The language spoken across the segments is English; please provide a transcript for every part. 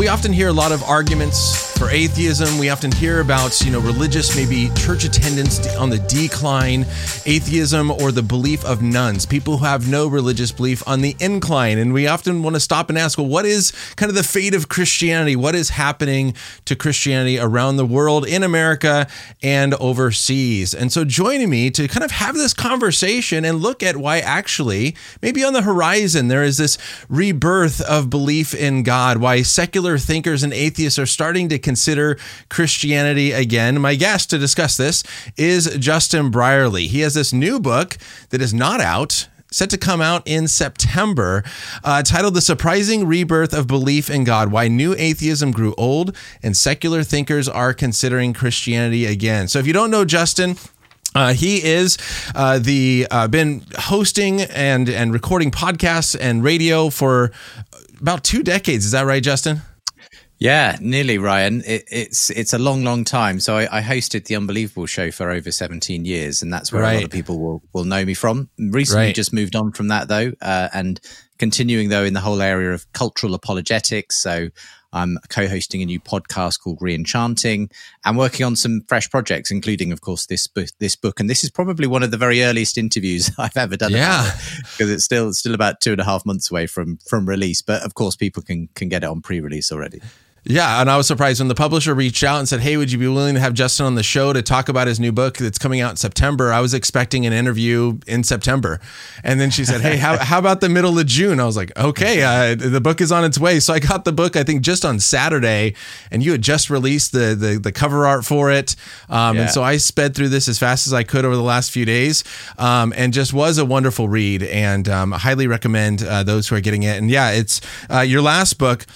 we often hear a lot of arguments for atheism. We often hear about, you know, religious, maybe church attendance on the decline, atheism or the belief of nones, people who have no religious belief on the incline. And we often want to stop and ask, well, what is kind of the fate of Christianity? What is happening to Christianity around the world, in America and overseas? And so joining me to kind of have this conversation and look at why actually, maybe on the horizon, there is this rebirth of belief in God, why secular thinkers and atheists are starting to consider Christianity again. My guest to discuss this is Justin Brierley. He has this new book that is not out set to come out in September, uh, titled The Surprising Rebirth of Belief in God Why New Atheism Grew Old and Secular Thinkers Are Considering Christianity Again. So if you don't know Justin, uh, he is uh, the uh, been hosting and and recording podcasts and radio for about two decades. Is that right, Justin? Yeah, nearly, Ryan. It, it's it's a long, long time. So I, I, hosted the Unbelievable show for over seventeen years, and that's where right. a lot of people will will know me from. Recently, right. just moved on from that though, uh, and continuing though in the whole area of cultural apologetics. So I'm co-hosting a new podcast called Reenchanting and working on some fresh projects, including, of course, this book. This book, and this is probably one of the very earliest interviews I've ever done. Yeah, because it's still still about two and a half months away from from release. But of course, people can can get it on pre-release already. Yeah, and I was surprised when the publisher reached out and said, "Hey, would you be willing to have Justin on the show to talk about his new book that's coming out in September?" I was expecting an interview in September, and then she said, "Hey, how, how about the middle of June?" I was like, "Okay, uh, the book is on its way." So I got the book, I think, just on Saturday, and you had just released the the, the cover art for it, um, yeah. and so I sped through this as fast as I could over the last few days, um, and just was a wonderful read, and um, highly recommend uh, those who are getting it. And yeah, it's uh, your last book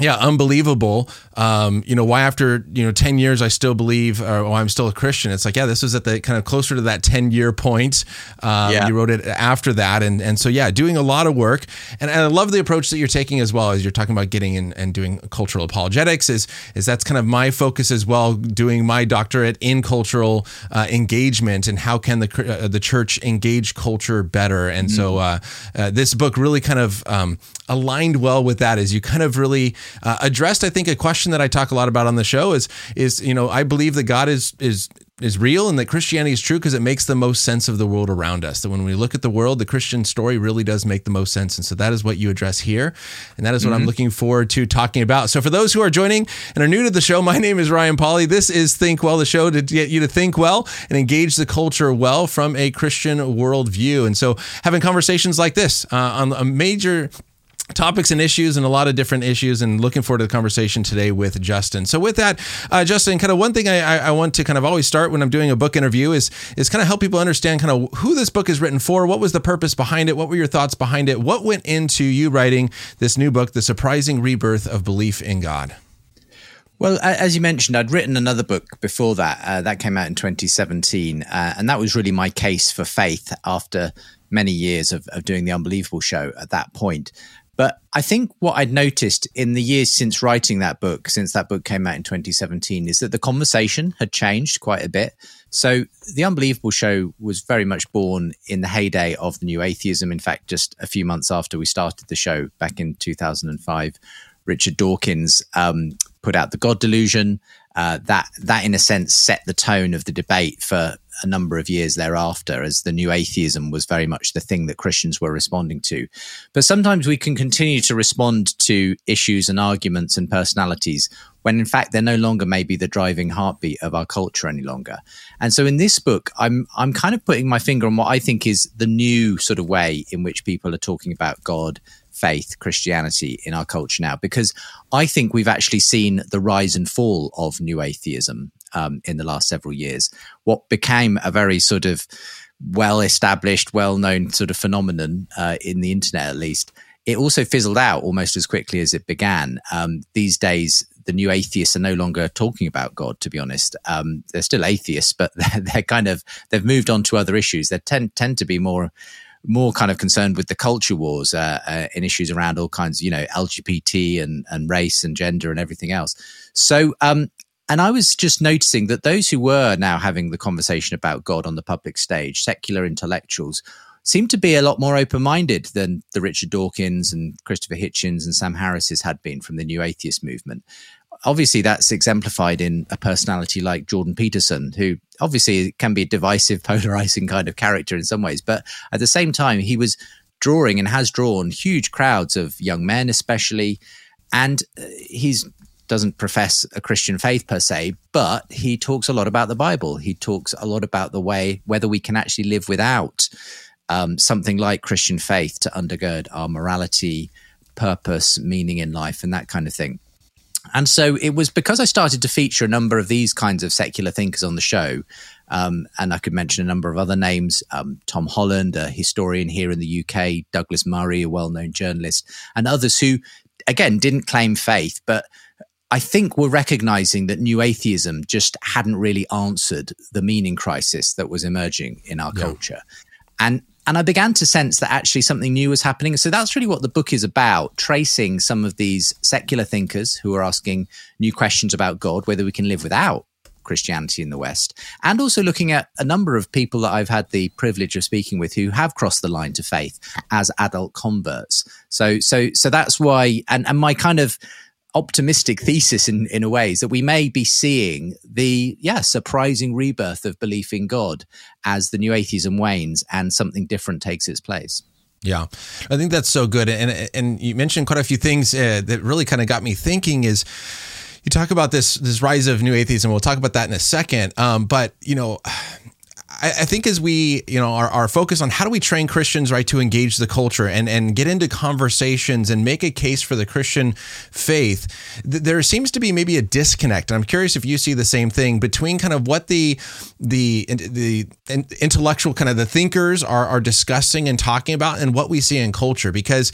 yeah, unbelievable. Um, you know, why after, you know, 10 years, I still believe, or oh, I'm still a Christian. It's like, yeah, this was at the kind of closer to that 10 year point. Um, yeah. You wrote it after that. And, and so, yeah, doing a lot of work. And, and I love the approach that you're taking as well as you're talking about getting in and doing cultural apologetics is, is that's kind of my focus as well, doing my doctorate in cultural uh, engagement and how can the, uh, the church engage culture better. And mm-hmm. so, uh, uh, this book really kind of um, aligned well with that as you kind of really, uh, addressed, I think, a question that I talk a lot about on the show is is you know I believe that God is is is real and that Christianity is true because it makes the most sense of the world around us. That when we look at the world, the Christian story really does make the most sense. And so that is what you address here. And that is what mm-hmm. I'm looking forward to talking about. So for those who are joining and are new to the show, my name is Ryan Pauly. This is Think Well, the show to get you to think well and engage the culture well from a Christian worldview. And so having conversations like this uh, on a major topics and issues and a lot of different issues and looking forward to the conversation today with Justin. So with that, uh, Justin, kind of one thing I, I, want to kind of always start when I'm doing a book interview is is kind of help people understand kind of who this book is written for, what was the purpose behind it, what were your thoughts behind it, what went into you writing this new book, The Surprising Rebirth of Belief in God. Well, as you mentioned, I'd written another book before that. Uh, that came out in 2017. Uh, and that was really my case for faith after many years of, of doing the Unbelievable show at that point. But I think what I'd noticed in the years since writing that book, since that book came out in 2017, is that the conversation had changed quite a bit. So the Unbelievable Show was very much born in the heyday of the new atheism. In fact, just a few months after we started the show back in 2005, Richard Dawkins um, put out the God Delusion. Uh, that that in a sense set the tone of the debate for a number of years thereafter as the new atheism was very much the thing that Christians were responding to. But sometimes we can continue to respond to issues and arguments and personalities when in fact they're no longer maybe the driving heartbeat of our culture any longer. And so in this book, I'm I'm kind of putting my finger on what I think is the new sort of way in which people are talking about God, faith, Christianity in our culture now, because I think we've actually seen the rise and fall of new atheism um, in the last several years. What became a very sort of well established, well known sort of phenomenon uh, in the internet, at least, it also fizzled out almost as quickly as it began. Um, these days, the new atheists are no longer talking about God. To be honest, um, they're still atheists, but they're, they're, kind of they've moved on to other issues. They tend tend to be more more kind of concerned with the culture wars uh, uh, in issues around all kinds, you know, LGBT and and race and gender and everything else. So um, and I was just noticing that those who were now having the conversation about God on the public stage, secular intellectuals, seemed to be a lot more open minded than the Richard Dawkins and Christopher Hitchens and Sam Harris's had been from the New Atheist movement. Obviously, that's exemplified in a personality like Jordan Peterson, who obviously can be a divisive, polarizing kind of character in some ways. But at the same time, he was drawing and has drawn huge crowds of young men, especially. And uh, he's doesn't profess a Christian faith per se, but he talks a lot about the Bible. He talks a lot about the way whether we can actually live without um, something like Christian faith to undergird our morality, purpose, meaning in life, and that kind of thing. And so it was because I started to feature a number of these kinds of secular thinkers on the show. Um, and I could mention a number of other names um, Tom Holland, a historian here in the UK, Douglas Murray, a well known journalist, and others who, again, didn't claim faith, but I think we're recognizing that new atheism just hadn't really answered the meaning crisis that was emerging in our yeah. culture. And and I began to sense that actually something new was happening. So that's really what the book is about, tracing some of these secular thinkers who are asking new questions about God, whether we can live without Christianity in the West, and also looking at a number of people that I've had the privilege of speaking with who have crossed the line to faith as adult converts. So, so, so that's why, and, and my kind of optimistic thesis in, in a way is that we may be seeing the yeah surprising rebirth of belief in God as the new atheism wanes and something different takes its place. Yeah, I think that's so good, and and you mentioned quite a few things uh, that really kind of got me thinking. Is you talk about this this rise of new atheism? We'll talk about that in a second. Um, but you know, I, I, think as we, you know, our, our focus on how do we train Christians right to engage the culture and and get into conversations and make a case for the Christian faith, th- there seems to be maybe a disconnect. And I'm curious if you see the same thing between kind of what the the the intellectual kind of the thinkers are are discussing and talking about and what we see in culture. Because,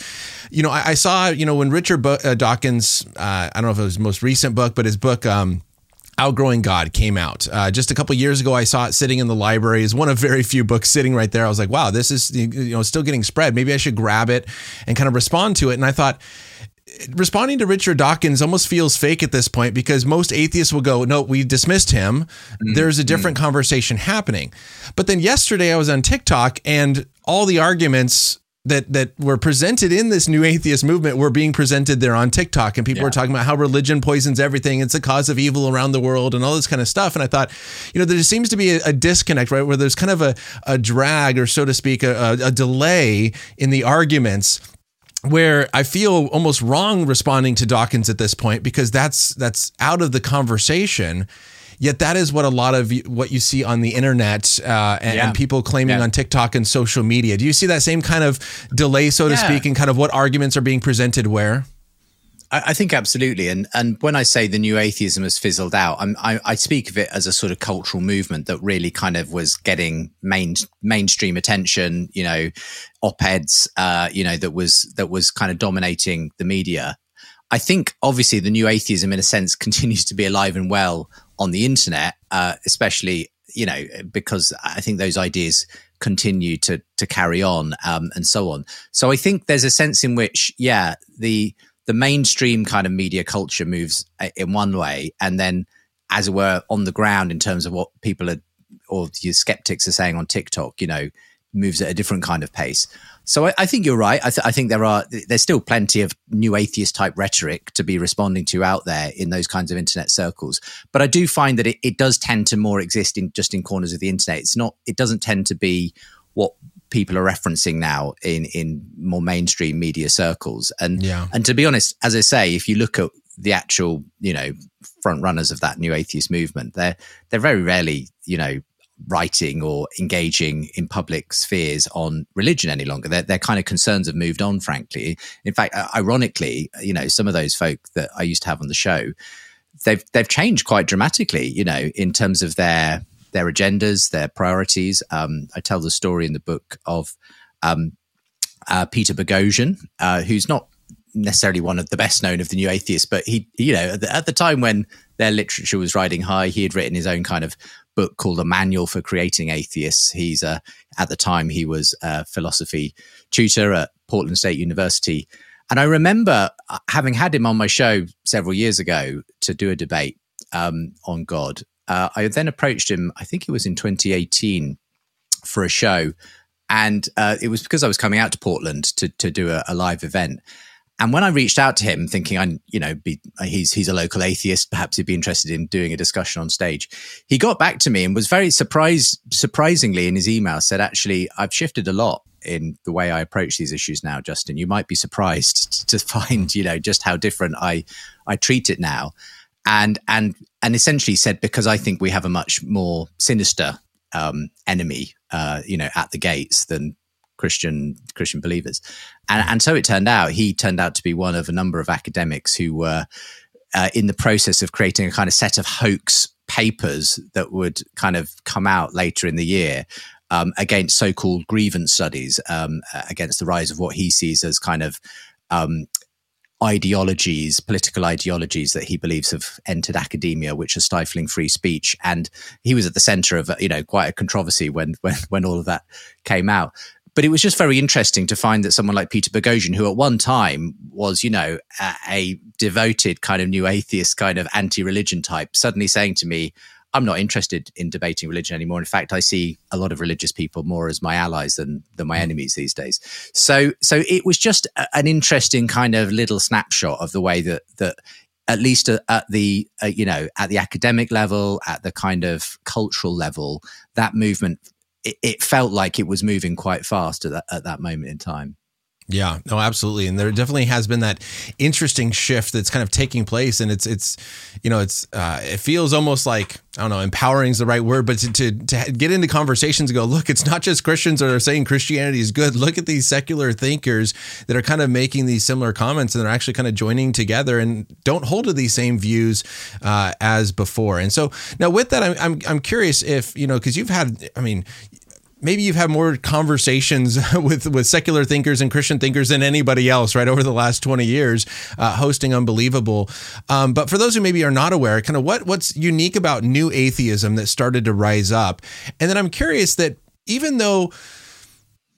you know, I, I saw, you know, when Richard uh, Dawkins, uh, I don't know if it was his most recent book, but his book. Um, Outgrowing God came out uh, just a couple years ago. I saw it sitting in the library. It's one of very few books sitting right there. I was like, wow, this is you know still getting spread. Maybe I should grab it and kind of respond to it. And I thought responding to Richard Dawkins almost feels fake at this point because most atheists will go, no, we dismissed him. Mm-hmm. There's a different mm-hmm. conversation happening. But then yesterday I was on TikTok and all the arguments that that were presented in this new atheist movement were being presented there on TikTok and people yeah. were talking about how religion poisons everything it's a cause of evil around the world and all this kind of stuff and I thought you know there seems to be a, a disconnect right where there's kind of a, a drag or so to speak a, a delay in the arguments where I feel almost wrong responding to Dawkins at this point because that's that's out of the conversation Yet that is what a lot of what you see on the internet uh, and, yeah. and, people claiming yeah. on TikTok and social media. Do you see that same kind of delay, so to yeah. speak, and kind of what arguments are being presented where? I, think absolutely, and and when I say the new atheism has fizzled out, I, I speak of it as a sort of cultural movement that really kind of was getting main mainstream attention. You know, op eds. Uh, you know that was that was kind of dominating the media. I think obviously the new atheism, in a sense, continues to be alive and well on the internet, uh, especially you know because I think those ideas continue to to carry on um, and so on. So I think there's a sense in which yeah the the mainstream kind of media culture moves uh, in one way, and then as it were on the ground in terms of what people are or your skeptics are saying on TikTok, you know, moves at a different kind of pace. So I, I think you're right. I, th- I, think there are there's still plenty of new atheist type rhetoric to be responding to out there in those kinds of internet circles. But I do find that it, it does tend to more exist in just in corners of the internet. It's not. It doesn't tend to be what people are referencing now in in more mainstream media circles. And yeah. and to be honest, as I say, if you look at the actual you know front runners of that new atheist movement, they're they're very rarely you know writing or engaging in public spheres on religion any longer. Their, their kind of concerns have moved on, frankly. In fact, ironically, you know, some of those folk that I used to have on the show, they've they've changed quite dramatically. You know, in terms of their their agendas, their priorities. Um, I tell the story in the book of um, uh, Peter Boghossian, uh, who's not necessarily one of the best known of the new atheists, but he, you know, at the, at the, time when their literature was riding high, he had written his own kind of book called A Manual for Creating Atheists. He's a, at the time he was a philosophy tutor at Portland State University. And I remember uh, having had him on my show several years ago to do a debate um, on God. Uh, I then approached him, I think it was in 2018, for a show. and uh, it was because I was coming out to Portland to to do a, a live event. And when I reached out to him, thinking I, you know, be, he's he's a local atheist, perhaps he'd be interested in doing a discussion on stage. He got back to me and was very surprised, surprisingly, in his email, said, "Actually, I've shifted a lot in the way I approach these issues now, Justin. You might be surprised to find, you know, just how different I I treat it now." And and and essentially said because I think we have a much more sinister um, enemy, uh, you know, at the gates than Christian Christian believers, and and so it turned out he turned out to be one of a number of academics who were uh, in the process of creating a kind of set of hoax papers that would kind of come out later in the year um, against so-called grievance studies um, against the rise of what he sees as kind of um, ideologies, political ideologies that he believes have entered academia, which are stifling free speech. And he was at the center of, you know, quite a controversy when, when, when all of that came out but it was just very interesting to find that someone like Peter Boghossian, who at one time was, you know, a, a devoted kind of new atheist, kind of anti-religion type, suddenly saying to me, I'm not interested in debating religion anymore. In fact, I see a lot of religious people more as my allies than than my enemies these days. So, so it was just a, an interesting kind of little snapshot of the way that that at least at the uh, you know at the academic level, at the kind of cultural level, that movement it, it felt like it was moving quite fast at that, at that moment in time. Yeah, no, absolutely, and there definitely has been that interesting shift that's kind of taking place, and it's it's, you know, it's uh, it feels almost like I don't know, empowering is the right word, but to, to to get into conversations and go, look, it's not just Christians that are saying Christianity is good. Look at these secular thinkers that are kind of making these similar comments, and they're actually kind of joining together and don't hold to these same views uh, as before. And so now, with that, I'm I'm, I'm curious if you know, because you've had, I mean, maybe you've had more conversations with with secular thinkers and Christian thinkers than anybody else, right? Over the last twenty years, uh, hosting Unbelievable. Um, but for those who maybe are not aware, kind of what what's unique about new atheism that started to rise up, and then I'm curious that even though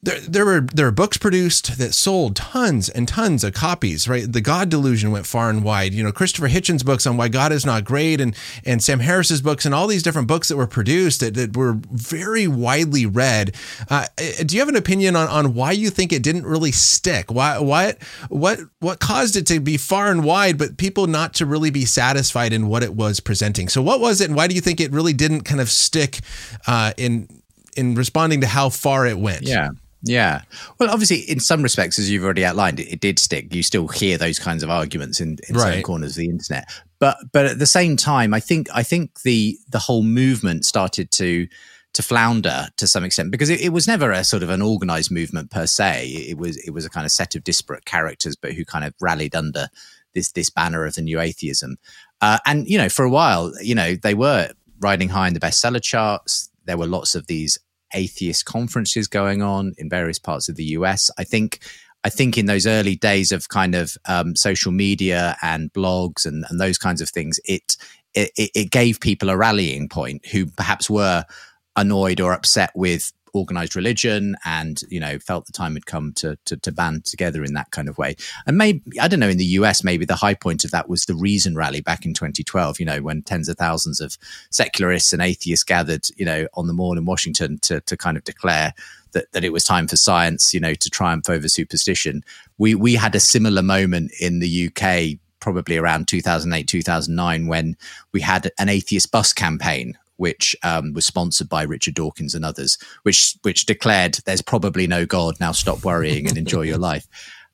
there, there were there were books produced that sold tons and tons of copies. Right, the God Delusion went far and wide. You know, Christopher Hitchens' books on why God is not great, and and Sam Harris's books, and all these different books that were produced that, that were very widely read. Uh, eh, do you have an opinion on, on why you think it didn't really stick? Why what what what caused it to be far and wide, but people not to really be satisfied in what it was presenting? So what was it, and why do you think it really didn't kind of stick uh, in in responding to how far it went? Yeah. Yeah. Well, obviously, in some respects, as you've already outlined, it, it did stick. You still hear those kinds of arguments in, in right. certain corners of the internet. But but at the same time, I think I think the the whole movement started to to flounder to some extent because it, it, was never a sort of an organized movement per se. It was it was a kind of set of disparate characters, but who kind of rallied under this this banner of the new atheism. Uh, and you know, for a while, you know, they were riding high in the bestseller charts. There were lots of these atheist conferences going on in various parts of the US. I think I think in those early days of kind of um, social media and blogs and, and those kinds of things, it, it it gave people a rallying point who perhaps were annoyed or upset with organized religion and you know felt the time had come to, to, to band together in that kind of way. And maybe i don't know in the us maybe the high point of that was the reason rally back in 2012 you know when tens of thousands of secularists and atheists gathered you know on the mall in washington to, to kind of declare that, that it was time for science you know to triumph over superstition. We we had a similar moment in the uk probably around 2008 2009 when we had an atheist bus campaign which um, was sponsored by Richard Dawkins and others, which which declared there's probably no God now. Stop worrying and enjoy your life.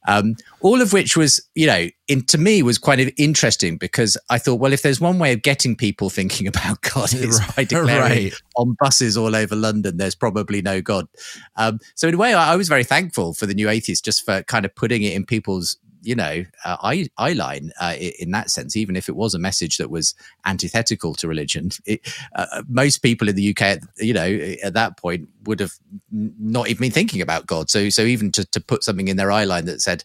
Um, all of which was, you know, in, to me was quite interesting because I thought, well, if there's one way of getting people thinking about God, it's right, by declaring right. on buses all over London, there's probably no God. Um, so in a way, I, I, was very thankful for the New Atheists just for kind of putting it in people's you know, uh, eye, eye line uh, in that sense, even if it was a message that was antithetical to religion. It, uh, uh most people in the UK, you know, at that point would have not even been thinking about God. So, so even to, to put something in their eye line that said,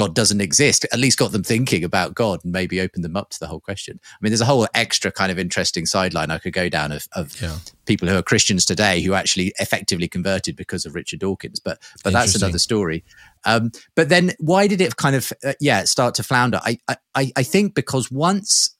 God doesn't exist, at least got them thinking about God and maybe opened them up to the whole question. I mean, there's a whole extra kind of interesting sideline I could go down of, of yeah. people who are Christians today who actually effectively converted because of Richard Dawkins, but but that's another story. Um, but then why did it kind of uh, yeah start to flounder? I, I I think because once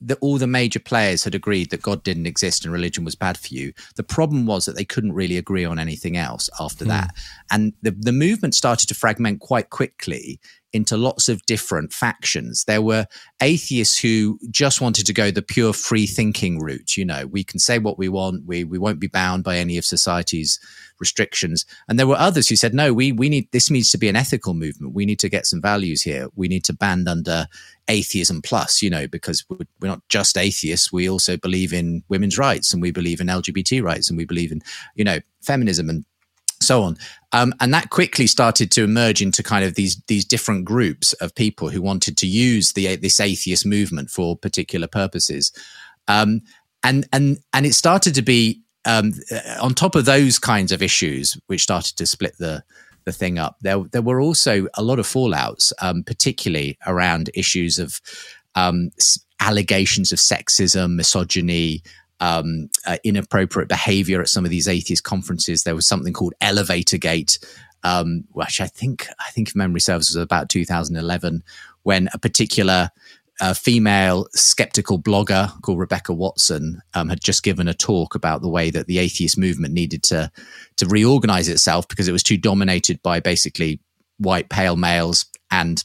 the, all the major players had agreed that God didn't exist and religion was bad for you. The problem was that they couldn't really agree on anything else after mm. that. And the, the movement started to fragment quite quickly into lots of different factions. There were atheists who just wanted to go the pure free thinking route. You know, we can say what we want. We, we won't be bound by any of society's restrictions. And there were others who said, no, we, we need, this needs to be an ethical movement. We need to get some values here. We need to band under atheism plus, you know, because we're not just atheists. We also believe in women's rights and we believe in LGBT rights and we believe in, you know, feminism and so on. Um, and that quickly started to emerge into kind of these these different groups of people who wanted to use the this atheist movement for particular purposes. Um, and and and it started to be um, on top of those kinds of issues, which started to split the the thing up. There there were also a lot of fallouts, um, particularly around issues of um, allegations of sexism, misogyny, um, uh, inappropriate behavior at some of these atheist conferences. There was something called Elevator Gate, um, which I think, I think if memory serves, was about 2011, when a particular uh, female skeptical blogger called Rebecca Watson um, had just given a talk about the way that the atheist movement needed to to reorganize itself because it was too dominated by basically white pale males and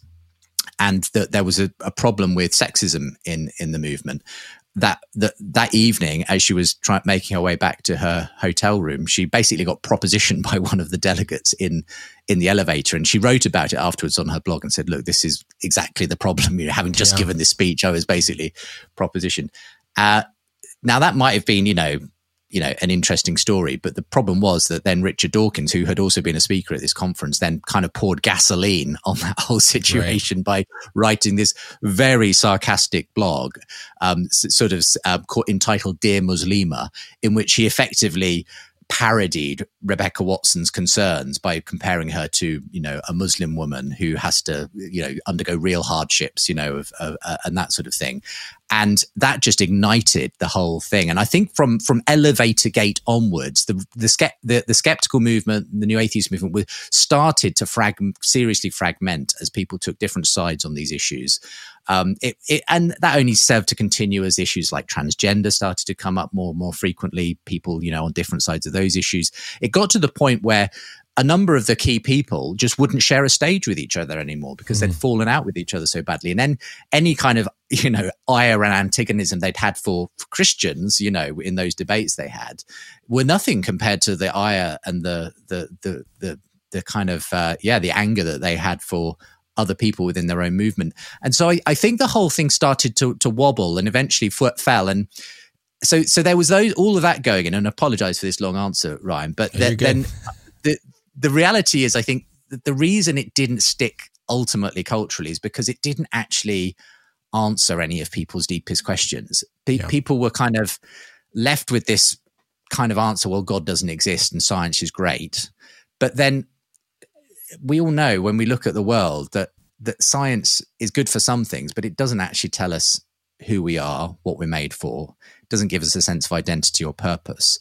and that there was a, a, problem with sexism in in the movement that that that evening, as she was try- making her way back to her hotel room, she basically got propositioned by one of the delegates in in the elevator, and she wrote about it afterwards on her blog and said, "Look, this is exactly the problem. You know, having just yeah. given this speech, I was basically propositioned." Uh, now that might have been, you know, you know an interesting story but the problem was that then richard dawkins who had also been a speaker at this conference then kind of poured gasoline on that whole situation right. by writing this very sarcastic blog um, sort of uh, entitled dear muslima in which he effectively parodied Rebecca Watson's concerns by comparing her to, you know, a Muslim woman who has to, you know, undergo real hardships, you know, of, of, uh, and that sort of thing. And that just ignited the whole thing. And I think from from Elevator Gate onwards, the the, the, the skeptical movement, the New Atheist movement, was started to frag- seriously fragment as people took different sides on these issues. Um, it, it, and that only served to continue as issues like transgender started to come up more and more frequently. People, you know, on different sides of those issues. It got to the point where a number of the key people just wouldn't share a stage with each other anymore because mm. they'd fallen out with each other so badly. And then any kind of, you know, ire and antagonism they'd had for, for Christians, you know, in those debates they had were nothing compared to the ire and the, the, the, the, the kind of, uh, yeah, the anger that they had for other people within their own movement. And so I, I think the whole thing started to, to wobble and eventually fell. And so, so there was those, all of that going in and I apologize for this long answer, Ryan, but the, then the, the reality is, I think the reason it didn't stick ultimately culturally is because it didn't actually answer any of people's deepest questions. Pe- yeah. People were kind of left with this kind of answer well, God doesn't exist and science is great. But then we all know when we look at the world that that science is good for some things, but it doesn't actually tell us who we are, what we're made for. It doesn't give us a sense of identity or purpose.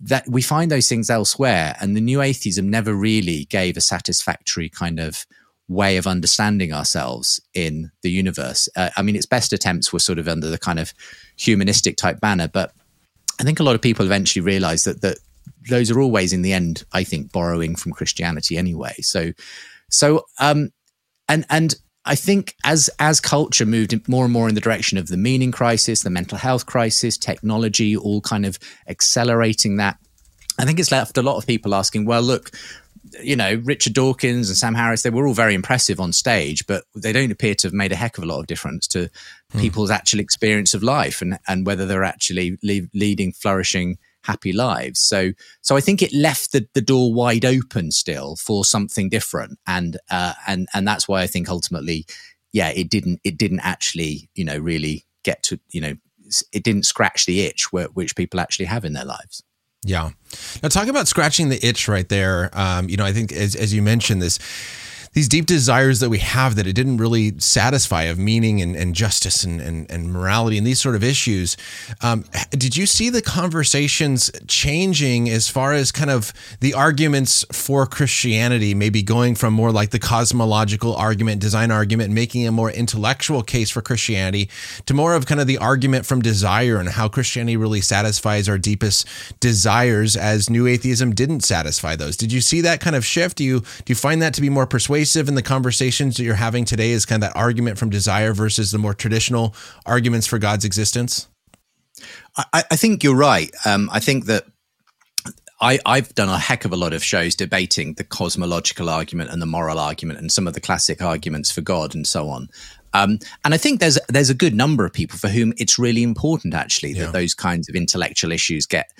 That we find those things elsewhere, and the new atheism never really gave a satisfactory kind of way of understanding ourselves in the universe. Uh, I mean, its best attempts were sort of under the kind of humanistic type banner, but I think a lot of people eventually realized that that those are always in the end, I think, borrowing from Christianity anyway. So, so, um, and, and I think as, as culture moved more and more in the direction of the meaning crisis, the mental health crisis, technology, all kind of accelerating that, I think it's left a lot of people asking, well, look, you know, Richard Dawkins and Sam Harris, they were all very impressive on stage, but they don't appear to have made a heck of a lot of difference to mm. people's actual experience of life and, and whether they're actually leading flourishing happy lives. So, so I think it left the, the door wide open still for something different, and uh, and and that's why I think ultimately, yeah, it didn't it didn't actually you know really get to you know it didn't scratch the itch where, which people actually have in their lives. Yeah. Now, talk about scratching the itch right there. Um, you know, I think as as you mentioned this these deep desires that we have that it didn't really satisfy of meaning and, and justice and, and, and morality and these sort of issues. Um, did you see the conversations changing as far as kind of the arguments for Christianity, maybe going from more like the cosmological argument, design argument, making a more intellectual case for Christianity to more of kind of the argument from desire and how Christianity really satisfies our deepest desires as new atheism didn't satisfy those? Did you see that kind of shift? Do you, do you find that to be more persuasive? Persuasive in the conversations that you're having today is kind of that argument from desire versus the more traditional arguments for God's existence? I, I think you're right. Um, I think that I, have done a heck of a lot of shows debating the cosmological argument and the moral argument and some of the classic arguments for God and so on. Um, and I think there's there's a good number of people for whom it's really important actually that yeah. those kinds of intellectual issues get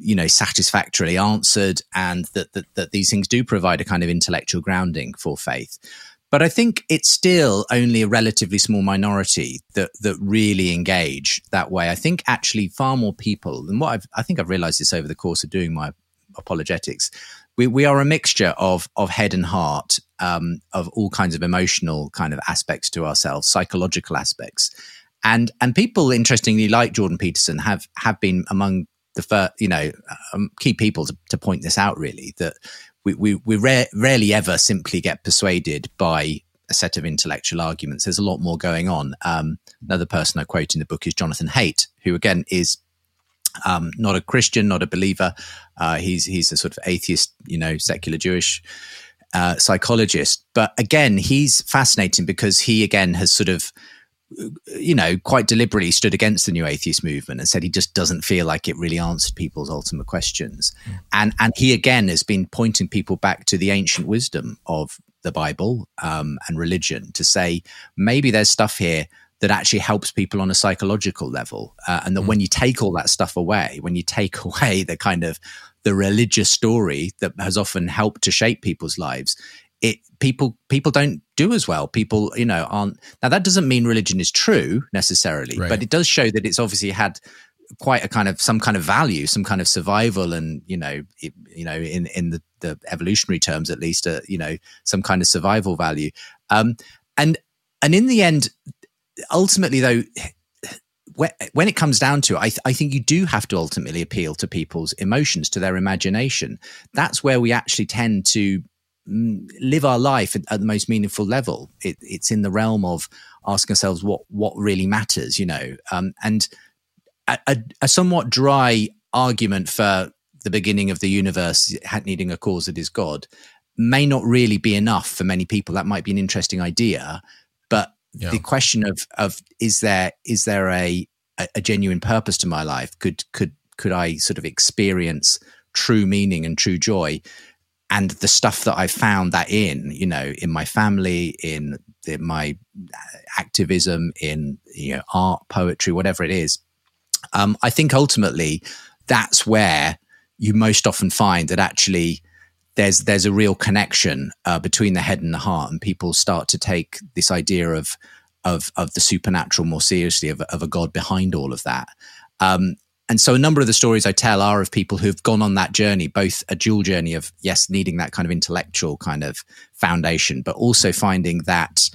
you know satisfactorily answered and that, that that these things do provide a kind of intellectual grounding for faith but I think it's still only a relatively small minority that that really engage that way. I think actually far more people, and what I've, I think I've realized this over the course of doing my apologetics. We, we are a mixture of of head and heart, um, of all kinds of emotional kind of aspects to ourselves, psychological aspects, and and people interestingly like Jordan Peterson have have been among the first, you know, um, key people to, to, point this out really that we, we, we rare, rarely ever simply get persuaded by a set of intellectual arguments. There's a lot more going on. Um, another person I quote in the book is Jonathan Haidt, who again is um, not a Christian, not a believer. Uh, he's he's a sort of atheist, you know, secular Jewish uh, psychologist. But again, he's fascinating because he again has sort of you know, quite deliberately stood against the new atheist movement and said he just doesn't feel like it really answered people's ultimate questions. Mm. And and he again has been pointing people back to the ancient wisdom of the Bible um, and religion to say maybe there's stuff here that actually helps people on a psychological level, uh, and that mm. when you take all that stuff away, when you take away the kind of the religious story that has often helped to shape people's lives, it people people don't do as well. People, you know, aren't now that doesn't mean religion is true necessarily, right. but it does show that it's obviously had quite a kind of some kind of value, some kind of survival, and you know, it, you know, in in the, the evolutionary terms at least, uh, you know, some kind of survival value. Um, and and in the end, ultimately though. When it comes down to it, I, th- I think you do have to ultimately appeal to people's emotions, to their imagination. That's where we actually tend to live our life at, at the most meaningful level. It, it's in the realm of asking ourselves what what really matters, you know. Um, and a, a, a, somewhat dry argument for the beginning of the universe needing a cause that is God may not really be enough for many people. That might be an interesting idea, but yeah. the question of of is there is there a a genuine purpose to my life? Could could could I sort of experience true meaning and true joy? And the stuff that I found that in, you know, in my family, in, my activism, in you know, art, poetry, whatever it is, um, I think ultimately that's where you most often find that actually there's there's a real connection uh, between the head and the heart, and people start to take this idea of of of the supernatural more seriously, of, of a God behind all of that. Um, and so a number of the stories I tell are of people who've gone on that journey, both a dual journey of, yes, needing that kind of intellectual kind of foundation, but also finding that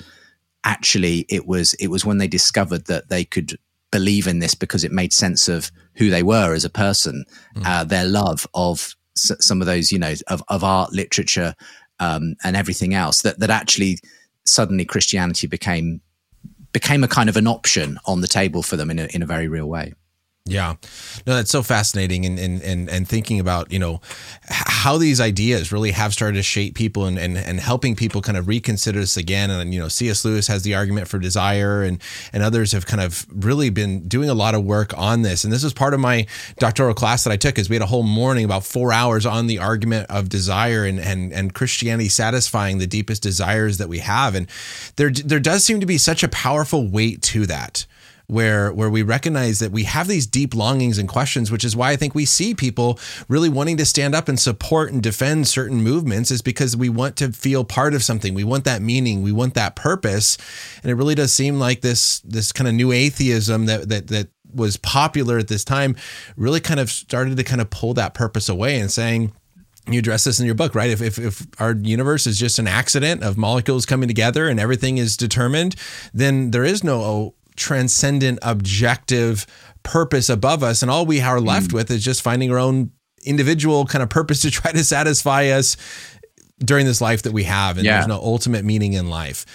actually it was, it was when they discovered that they could believe in this because it made sense of who they were as a person, mm. uh, their love of s- some of those, you know, of, of art, literature, um, and everything else that, that actually suddenly Christianity became, became a kind of an option on the table for them in a, in a very real way. Yeah, no, that's so fascinating, and and and and thinking about you know how these ideas really have started to shape people and and and helping people kind of reconsider this again. And you know, C.S. Lewis has the argument for desire, and and others have kind of really been doing a lot of work on this. And this was part of my doctoral class that I took. Is we had a whole morning, about four hours, on the argument of desire and and and Christianity satisfying the deepest desires that we have. And there there does seem to be such a powerful weight to that where where we recognize that we have these deep longings and questions which is why I think we see people really wanting to stand up and support and defend certain movements is because we want to feel part of something. We want that meaning. We want that purpose. And it really does seem like this this kind of new atheism that that that was popular at this time really kind of started to kind of pull that purpose away and saying you address this in your book, right? If, if, if our universe is just an accident of molecules coming together and everything is determined, then there is no transcendent objective purpose above us. And all we are left mm. with is just finding our own individual kind of purpose to try to satisfy us during this life that we have. And yeah. there's no ultimate meaning in life.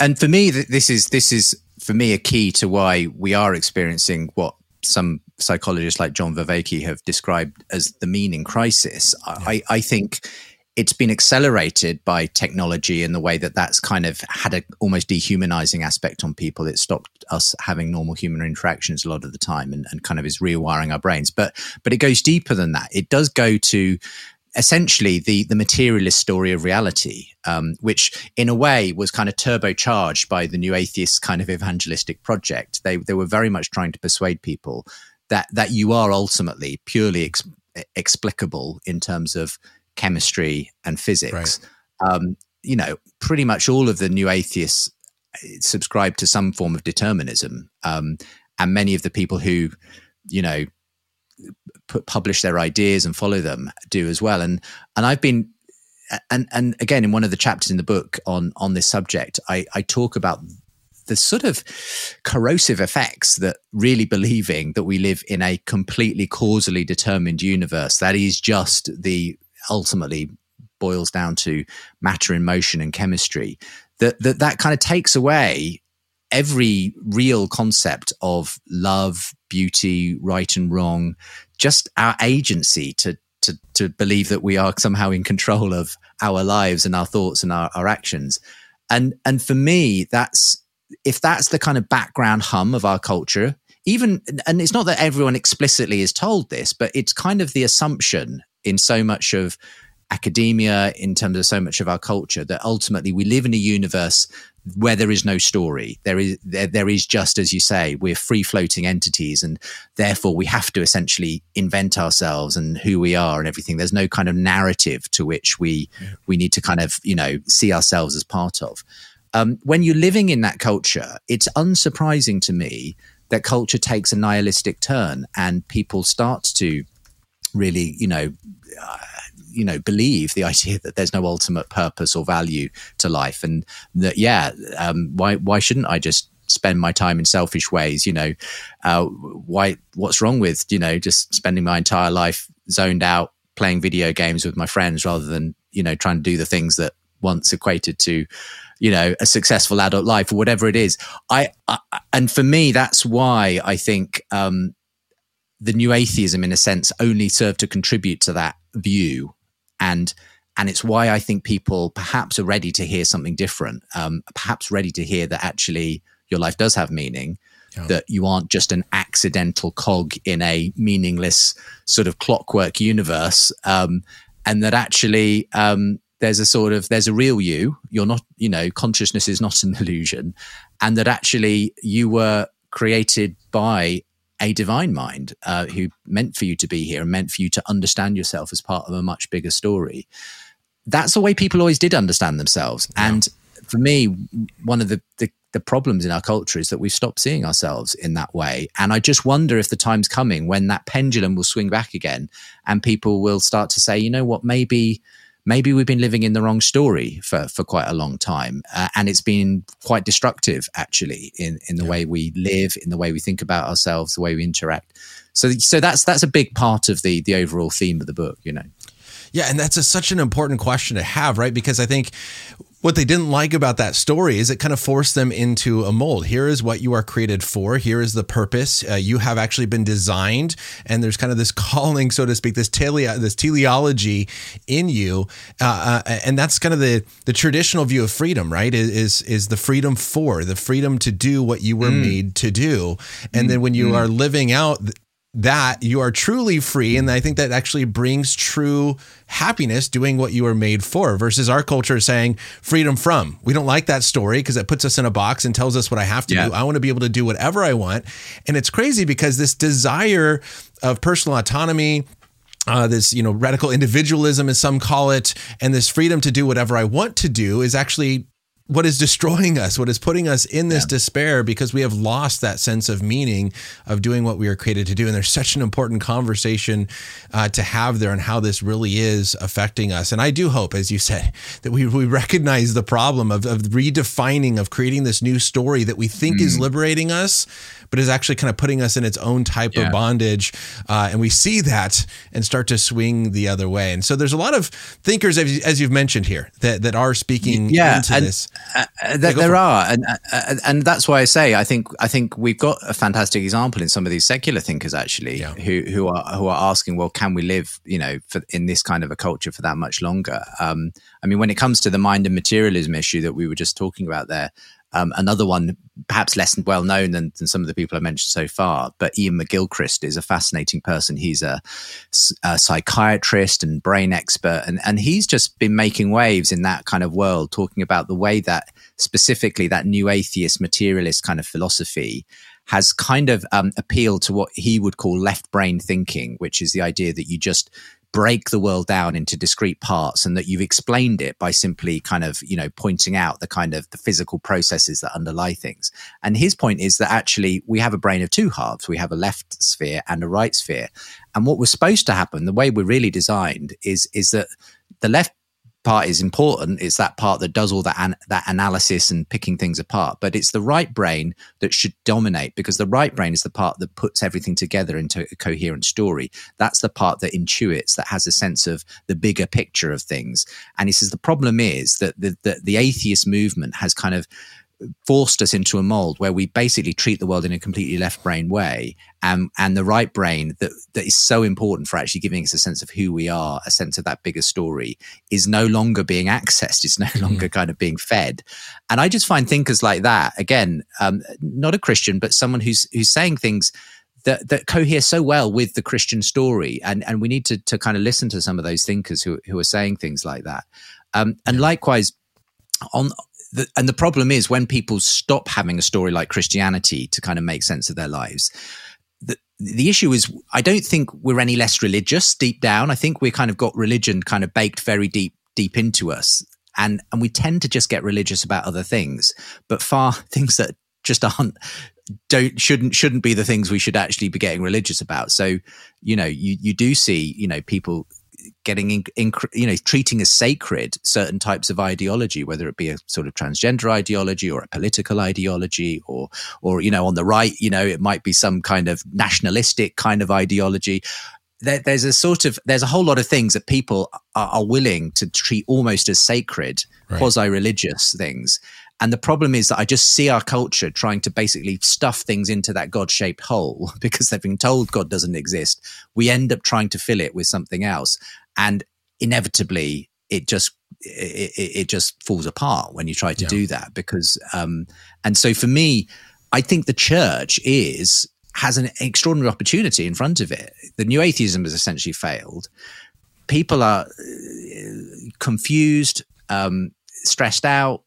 And for me, this is, this is for me a key to why we are experiencing what some psychologists like John Vervaeke have described as the meaning crisis. Yeah. I, I think it's been accelerated by technology in the way that that's kind of had a almost dehumanizing aspect on people. It stopped us having normal human interactions a lot of the time and, and kind of is rewiring our brains. But but it goes deeper than that. It does go to essentially the the materialist story of reality, um, which in a way was kind of turbocharged by the new atheist kind of evangelistic project. They they were very much trying to persuade people that that you are ultimately purely ex- explicable in terms of chemistry and physics. Right. Um, you know, pretty much all of the new atheists uh, subscribe to some form of determinism, um, and many of the people who, you know, put, publish their ideas and follow them do as well. And and I've been and and again in one of the chapters in the book on on this subject, I, I talk about the sort of corrosive effects that really believing that we live in a completely causally determined universe that is just the ultimately boils down to matter in motion and chemistry that that, that kind of takes away every real concept of love beauty right and wrong just our agency to to to believe that we are somehow in control of our lives and our thoughts and our, our actions. And and for me that's if that's the kind of background hum of our culture, even, and it's not that everyone explicitly is told this, but it's kind of the assumption in so much of academia, in terms of so much of our culture, that ultimately we live in a universe where there is no story. There is there, there is just as you say, we're free floating entities, and therefore we have to essentially invent ourselves and who we are and everything. There's no kind of narrative to which we we need to kind of you know see ourselves as part of. Um, when you're living in that culture, it's unsurprising to me that culture takes a nihilistic turn and people start to really, you know, uh, you know, believe the idea that there's no ultimate purpose or value to life, and that yeah, um, why why shouldn't I just spend my time in selfish ways? You know, uh, why? What's wrong with you know just spending my entire life zoned out playing video games with my friends rather than you know trying to do the things that once equated to you know a successful adult life or whatever it is i, I and for me that's why i think um, the new atheism in a sense only served to contribute to that view. And and it's why i think people perhaps are ready to hear something different um, perhaps ready to hear that actually your life does have meaning yeah. that you aren't just an accidental cog in a meaningless sort of clockwork universe um, and that actually um, there's a sort of there's a real you. You're not you know consciousness is not an illusion. And that actually you were created by a divine mind uh, who meant for you to be here and meant for you to understand yourself as part of a much bigger story that's the way people always did understand themselves yeah. and for me one of the, the the problems in our culture is that we've stopped seeing ourselves in that way. And I just wonder if the time's coming when that pendulum will swing back again and people will start to say, you know what, maybe maybe we've been living in the wrong story for, for quite a long time. Uh, and it's been quite destructive, actually, in, in the yeah. way we live, in the way we think about ourselves, the way we interact. So, so that's that's a big part of the the overall theme of the book, you know. Yeah, and that's a, such an important question to have, right? Because I think what they didn't like about that story is it kind of forced them into a mold. Here is what you are created for. Here is the purpose. Uh, you have actually been designed, and there's kind of this calling, so to speak, this tele- this teleology in you, uh, uh, and that's kind of the the traditional view of freedom, right? Is is the freedom for the freedom to do what you were mm. made to do, and mm. then when you mm. are living out that you are truly free and i think that actually brings true happiness doing what you were made for versus our culture saying freedom from. We don't like that story because it puts us in a box and tells us what i have to yeah. do i want to be able to do whatever i want. And it's crazy because this desire of personal autonomy uh, this you know radical individualism as some call it and this freedom to do whatever i want to do is actually what is destroying us, what is putting us in this yeah. despair because we have lost that sense of meaning of doing what we were created to do. And there's such an important conversation uh, to have there on how this really is affecting us. And I do hope, as you said, that we, we recognize the problem of, of redefining, of creating this new story that we think mm. is liberating us, but is actually kind of putting us in its own type yeah. of bondage. Uh, and we see that and start to swing the other way. And so there's a lot of thinkers, as you've mentioned here, that, that are speaking yeah, into and, this. Uh, uh, there, there are, and uh, and that's why I say I think I think we've got a fantastic example in some of these secular thinkers actually, yeah. who who are who are asking, well, can we live, you know, for, in this kind of a culture for that much longer? Um, I mean, when it comes to the mind and materialism issue that we were just talking about there, um, another one, perhaps less well known than, than, some of the people I mentioned so far, but Iain McGilchrist is a fascinating person. He's a, a, psychiatrist and brain expert, and, and he's just been making waves in that kind of world, talking about the way that specifically that new atheist materialist kind of philosophy has kind of um, appealed to what he would call left brain thinking, which is the idea that you just break the world down into discrete parts and that you've explained it by simply kind of you know pointing out the kind of the physical processes that underlie things. And his point is that actually we have a brain of two halves. We have a left sphere and a right sphere. And what was supposed to happen the way we're really designed is is that the left part is important. It's that part that does all that an- that analysis and picking things apart. But it's the right brain that should dominate because the right brain is the part that puts everything together into a coherent story. That's the part that intuits, that has a sense of the bigger picture of things. And he says the problem is that the, the, the atheist movement has kind of forced us into a mold where we basically treat the world in a completely left brain way. And and the right brain that that is so important for actually giving us a sense of who we are a sense of that bigger story is no longer being accessed. It's no hmm. longer kind of being fed. And i just find thinkers like that again um, not a christian but someone who's who's saying things that, that cohere so well with the Christian story, and and we need to to kind of listen to some of those thinkers who who are saying things like that. Um, and likewise, on the, and the problem is when people stop having a story like Christianity to kind of make sense of their lives. The, the issue is, I don't think we're any less religious deep down. I think we kind of got religion kind of baked very deep, deep into us. And, and we tend to just get religious about other things, but far things that just aren't don't shouldn't shouldn't be the things we should actually be getting religious about so you know you you do see you know people getting in, in, you know treating as sacred certain types of ideology whether it be a sort of transgender ideology or a political ideology or or you know on the right you know it might be some kind of nationalistic kind of ideology there, there's a sort of there's a whole lot of things that people are, are willing to treat almost as sacred right. quasi-religious things and the problem is that I just see our culture trying to basically stuff things into that God shaped hole because they've been told God doesn't exist. We end up trying to fill it with something else. And inevitably, it just it, it just falls apart when you try to yeah. do that because um and so for me i think the church is has an extraordinary opportunity in front of it the new atheism has essentially failed people are uh, confused um stressed out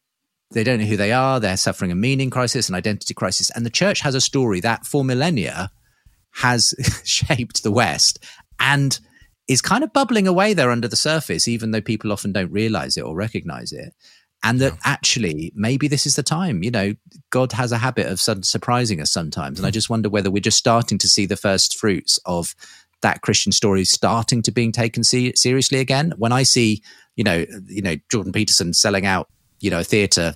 they don't know who they are. They're suffering a meaning crisis, an identity crisis. And the church has a story that for millennia has shaped the West and is kind of bubbling away there under the surface, even though people often don't realize it or recognize it. And that yeah. actually, maybe this is the time. You know, God has a habit of surprising us sometimes. And I mm. just wonder whether we're just starting to see the first fruits of that Christian story starting to being taken seriously again. When I see, you know, you know, Jordan Peterson selling out you know, a theatre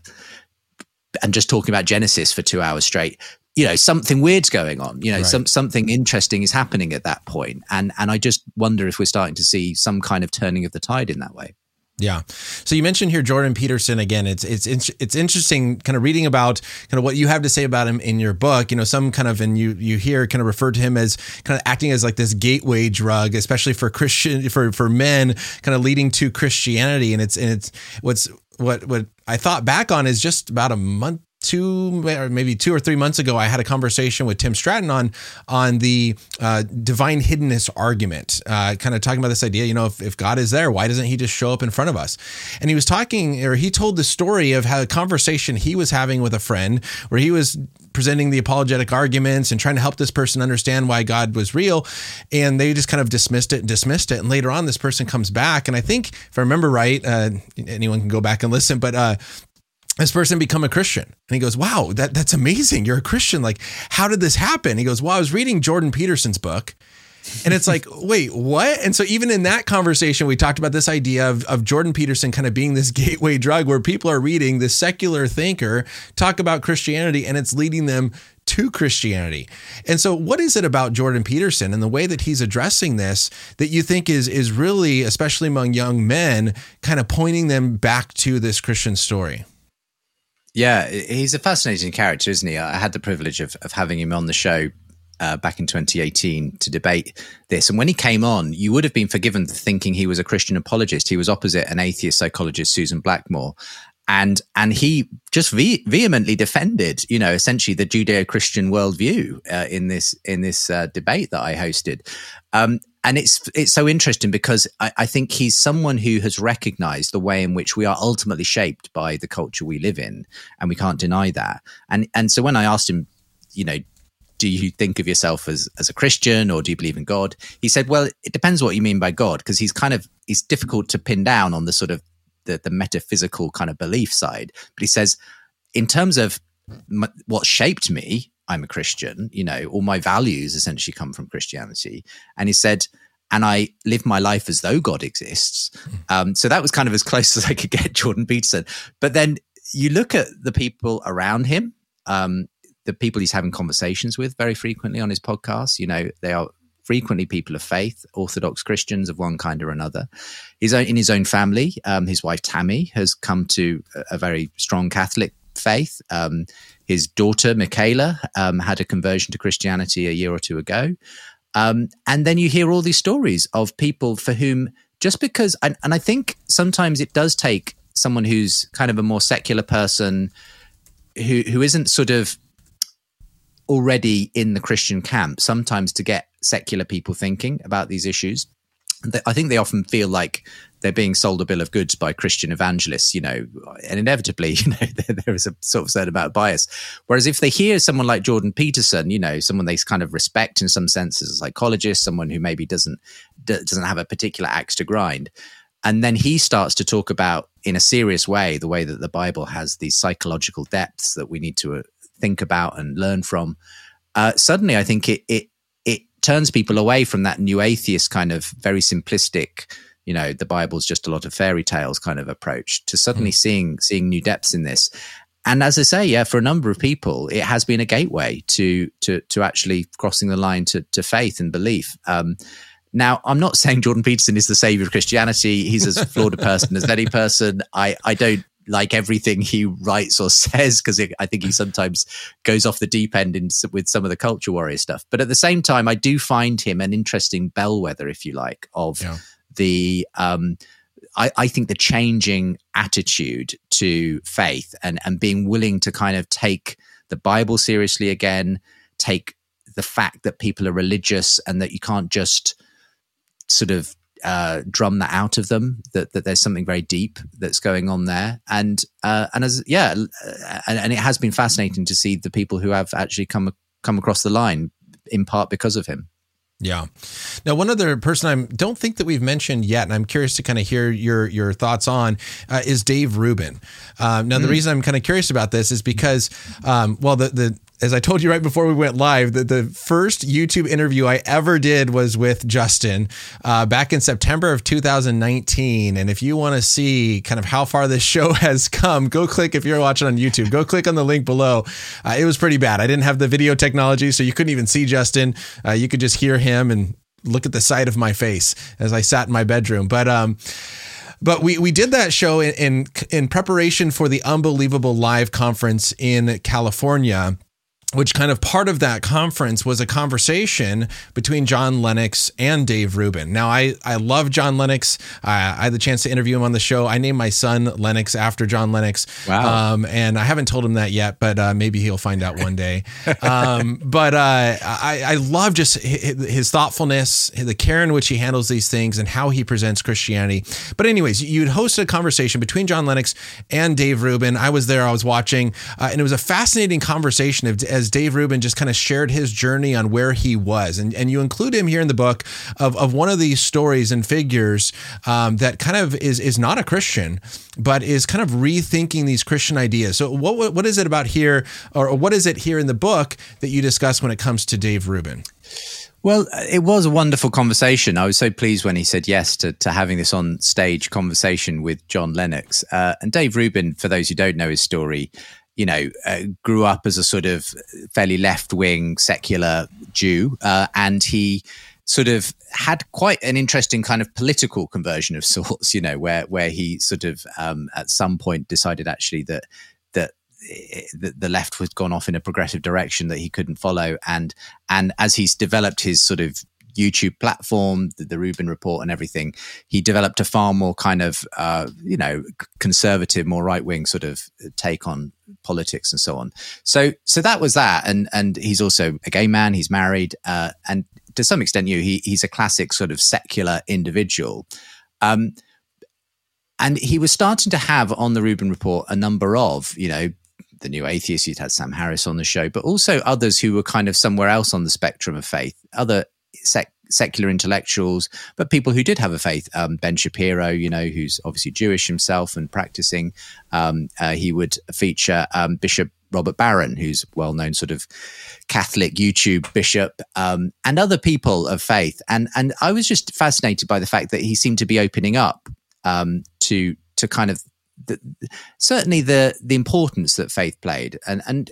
and just talking about Genesis for two hours straight, you know, something weird's going on. You know, right. some something interesting is happening at that point, and and I just wonder if we're starting to see some kind of turning of the tide in that way. Yeah. So you mentioned here Jordan Peterson again. It's it's it's interesting kind of reading about kind of what you have to say about him in your book. You know, some kind of and you you hear kind of referred to him as kind of acting as like this gateway drug, especially for Christian for for men, kind of leading to Christianity. And it's and it's what's what what I thought back on is just about a month two or maybe two or three months ago, I had a conversation with Tim Stratton on on the uh, divine hiddenness argument, uh, kind of talking about this idea. You know, if, if God is there, why doesn't He just show up in front of us? And he was talking, or he told the story of how a conversation he was having with a friend, where he was presenting the apologetic arguments and trying to help this person understand why God was real. And they just kind of dismissed it and dismissed it. And later on, this person comes back. And I think, if I remember right, uh, anyone can go back and listen, but uh, this person become a Christian? And he goes, Wow, that, that's amazing. You're a Christian. Like, how did this happen? He goes, Well, I was reading Jordan Peterson's book. And it's like, wait, what? And so even in that conversation, we talked about this idea of, of Jordan Peterson kind of being this gateway drug where people are reading this secular thinker talk about Christianity and it's leading them to Christianity. And so what is it about Jordan Peterson and the way that he's addressing this that you think is is really, especially among young men, kind of pointing them back to this Christian story? Yeah, he's a fascinating character, isn't he? I had the privilege of, of having him on the show uh, back in 2018 to debate this. And when he came on, you would have been forgiven for thinking he was a Christian apologist. He was opposite an atheist psychologist, Susan Blackmore. And and he just ve- vehemently defended, you know, essentially the Judeo-Christian worldview uh, in this in this uh, debate that I hosted. Um, and it's it's so interesting because I, I, think he's someone who has recognized the way in which we are ultimately shaped by the culture we live in, and we can't deny that. And and so when I asked him, you know, do you think of yourself as as a Christian or do you believe in God? He said, well, it depends what you mean by God, because he's kind of he's difficult to pin down on the sort of the the metaphysical kind of belief side. But he says, in terms of m- what shaped me I'm a Christian, you know, all my values essentially come from Christianity. And he said, and I live my life as though God exists. Hmm. Um, so that was kind of as close as I could get Jordan Peterson. But then you look at the people around him, um, the people he's having conversations with very frequently on his podcast. You know, they are frequently people of faith, Orthodox Christians of one kind or another. His own, in his own family, um, his wife Tammy has come to a, very strong Catholic faith. Um, his daughter, Mikhaila, um, had a conversion to Christianity a year or two ago. Um, and then you hear all these stories of people for whom just because, and, and I think sometimes it does take someone who's kind of a more secular person who, who isn't sort of already in the Christian camp, sometimes to get secular people thinking about these issues. I think they often feel like they're being sold a bill of goods by Christian evangelists, you know, and inevitably, you know, there, there is a sort of certain amount of bias. Whereas if they hear someone like Jordan Peterson, you know, someone they kind of respect in some sense as a psychologist, someone who maybe doesn't doesn't have a particular axe to grind, and then he starts to talk about in a serious way the way that the Bible has these psychological depths that we need to uh, think about and learn from. Uh, suddenly, I think it it it turns people away from that new atheist kind of very simplistic you know the bible's just a lot of fairy tales kind of approach to suddenly mm. seeing seeing new depths in this and as i say yeah for a number of people it has been a gateway to to to actually crossing the line to to faith and belief um, now, I'm not saying Jordan Peterson is the savior of Christianity. He's as flawed a person as any person. I, I don't like everything he writes or says because I think he sometimes goes off the deep end in, with some of the culture warrior stuff. But at the same time, I do find him an interesting bellwether, if you like, of yeah the um, I, I, think the changing attitude to faith and and being willing to kind of take the Bible seriously again, take the fact that people are religious and that you can't just sort of uh, drum that out of them that, that there's something very deep that's going on there and uh, and as yeah and, and, it has been fascinating to see the people who have actually come come across the line in part because of him yeah. Now, one other person I don't think that we've mentioned yet, and I'm curious to kind of hear your your thoughts on, uh, is Dave Rubin. Um, now, mm. the reason I'm kind of curious about this is because, um, well, the the as I told you right before we went live, the, the first YouTube interview I ever did was with Justin uh, back in September of 2019. And if you want to see kind of how far this show has come, go click if you're watching on YouTube. Go click on the link below. Uh, it was pretty bad. I didn't have the video technology, so you couldn't even see Justin. Uh, you could just hear him and look at the side of my face as I sat in my bedroom. But um, but we we did that show in, in in preparation for the Unbelievable Live conference in California which kind of part of that conference was a conversation between John Lennox and Dave Rubin. Now, I, I love John Lennox. I, I had the chance to interview him on the show. I named my son Lennox after John Lennox. Wow. Um, and I haven't told him that yet, but uh, maybe he'll find out one day. um, but uh, I, I love just his thoughtfulness, the care in which he handles these things, and how he presents Christianity. But, anyways, you'd host a conversation between John Lennox and Dave Rubin. I was there, I was watching, uh, and it was a fascinating conversation of, as Dave Rubin just kind of shared his journey on where he was. And, and you include him here in the book of, of one of these stories and figures um, that kind of is, is not a Christian, but is kind of rethinking these Christian ideas. So, what, what is it about here, or what is it here in the book that you discuss when it comes to Dave Rubin? Well, it was a wonderful conversation. I was so pleased when he said yes to, to having this on stage conversation with John Lennox. Uh, and Dave Rubin, for those who don't know his story, you know, uh, grew up as a sort of fairly left wing secular Jew. Uh, and he sort of had quite an interesting kind of political conversion of sorts, you know, where, where he sort of um, at some point decided actually that the, the left was gone off in a progressive direction that he couldn't follow and and as he's developed his sort of YouTube platform, the, the Rubin Report, and everything, he developed a far more kind of, uh, you know, conservative, more right wing sort of take on politics and so on. So, so that was that, and and he's also a gay man. He's married, uh, and to some extent, you he he's a classic sort of secular individual. Um, and he was starting to have on the Rubin Report a number of, you know, the New Atheists. You'd had Sam Harris on the show, but also others who were kind of somewhere else on the spectrum of faith, other sec- secular intellectuals, but people who did have a faith. Um, ben Shapiro, you know, who's obviously Jewish himself and practicing. Um, uh, he would feature um, Bishop Robert Barron, who's well known sort of Catholic YouTube bishop, um, and other people of faith. And and I was just fascinated by the fact that he seemed to be opening up um, to to kind of the, certainly the the importance that faith played, and and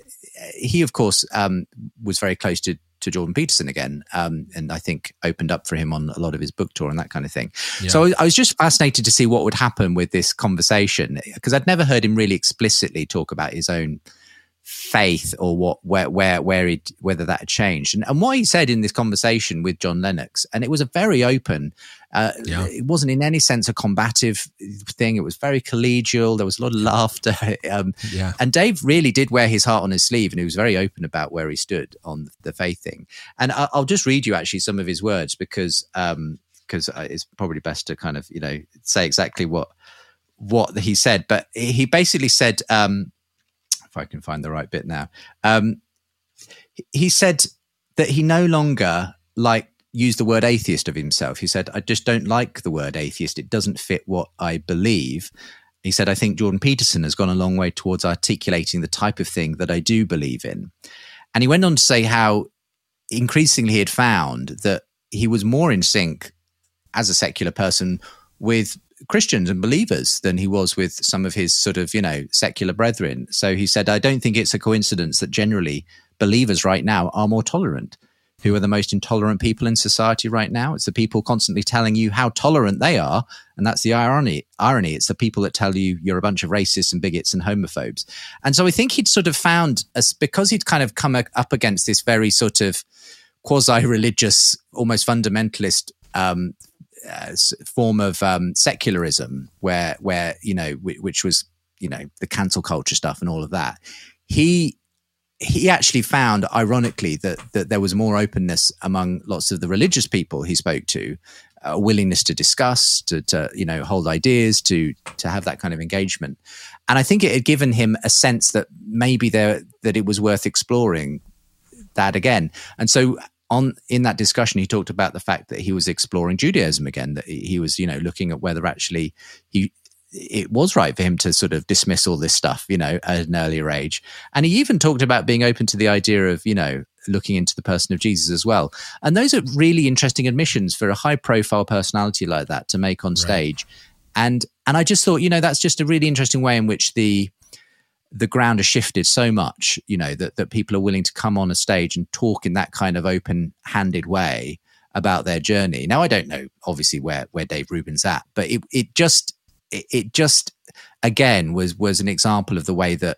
he of course um, was very close to to Jordan Peterson again, um, and I think opened up for him on a lot of his book tour and that kind of thing. Yeah. So I was just fascinated to see what would happen with this conversation because I'd never heard him really explicitly talk about his own faith or what where where where it whether that had changed. And, and what he said in this conversation with John Lennox and it was a very open uh, yeah. it wasn't in any sense a combative thing. It was very collegial. There was a lot of laughter. Um, yeah. and Dave really did wear his heart on his sleeve and he was very open about where he stood on the faith thing. And I, will just read you actually some of his words because um because uh, it's probably best to kind of you know say exactly what what he said. But he basically said um if I can find the right bit now. Um, he said that he no longer like used the word atheist of himself. He said, I just don't like the word atheist. It doesn't fit what I believe. He said, I think Jordan Peterson has gone a long way towards articulating the type of thing that I do believe in. And he went on to say how increasingly he had found that he was more in sync as a secular person with Christians and believers than he was with some of his sort of, you know, secular brethren. So he said, I don't think it's a coincidence that generally believers right now are more tolerant. Who are the most intolerant people in society right now? It's the people constantly telling you how tolerant they are. And that's the irony. Irony. It's the people that tell you you're a bunch of racists and bigots and homophobes. And so I think he'd sort of found, as because he'd kind of come up against this very sort of quasi religious, almost fundamentalist um, uh, form of um, secularism, where where you know which was you know the cancel culture stuff and all of that. He he actually found, ironically, that that there was more openness among lots of the religious people he spoke to, a willingness to discuss, to, to you know hold ideas, to to have that kind of engagement, and I think it had given him a sense that maybe there that it was worth exploring that again. And so on in that discussion, he talked about the fact that he was exploring Judaism again. That he was, you know, looking at whether actually he it was right for him to sort of dismiss all this stuff, you know, at an earlier age. And he even talked about being open to the idea of, you know, looking into the person of Jesus as well. And those are really interesting admissions for a high profile personality like that to make on stage. Right. And and I just thought, you know, that's just a really interesting way in which the the ground has shifted so much, you know, that, that people are willing to come on a stage and talk in that kind of open handed way about their journey. Now, I don't know, obviously, where, where Dave Rubin's at, but it, it just, it, it just, again, was, was an example of the way that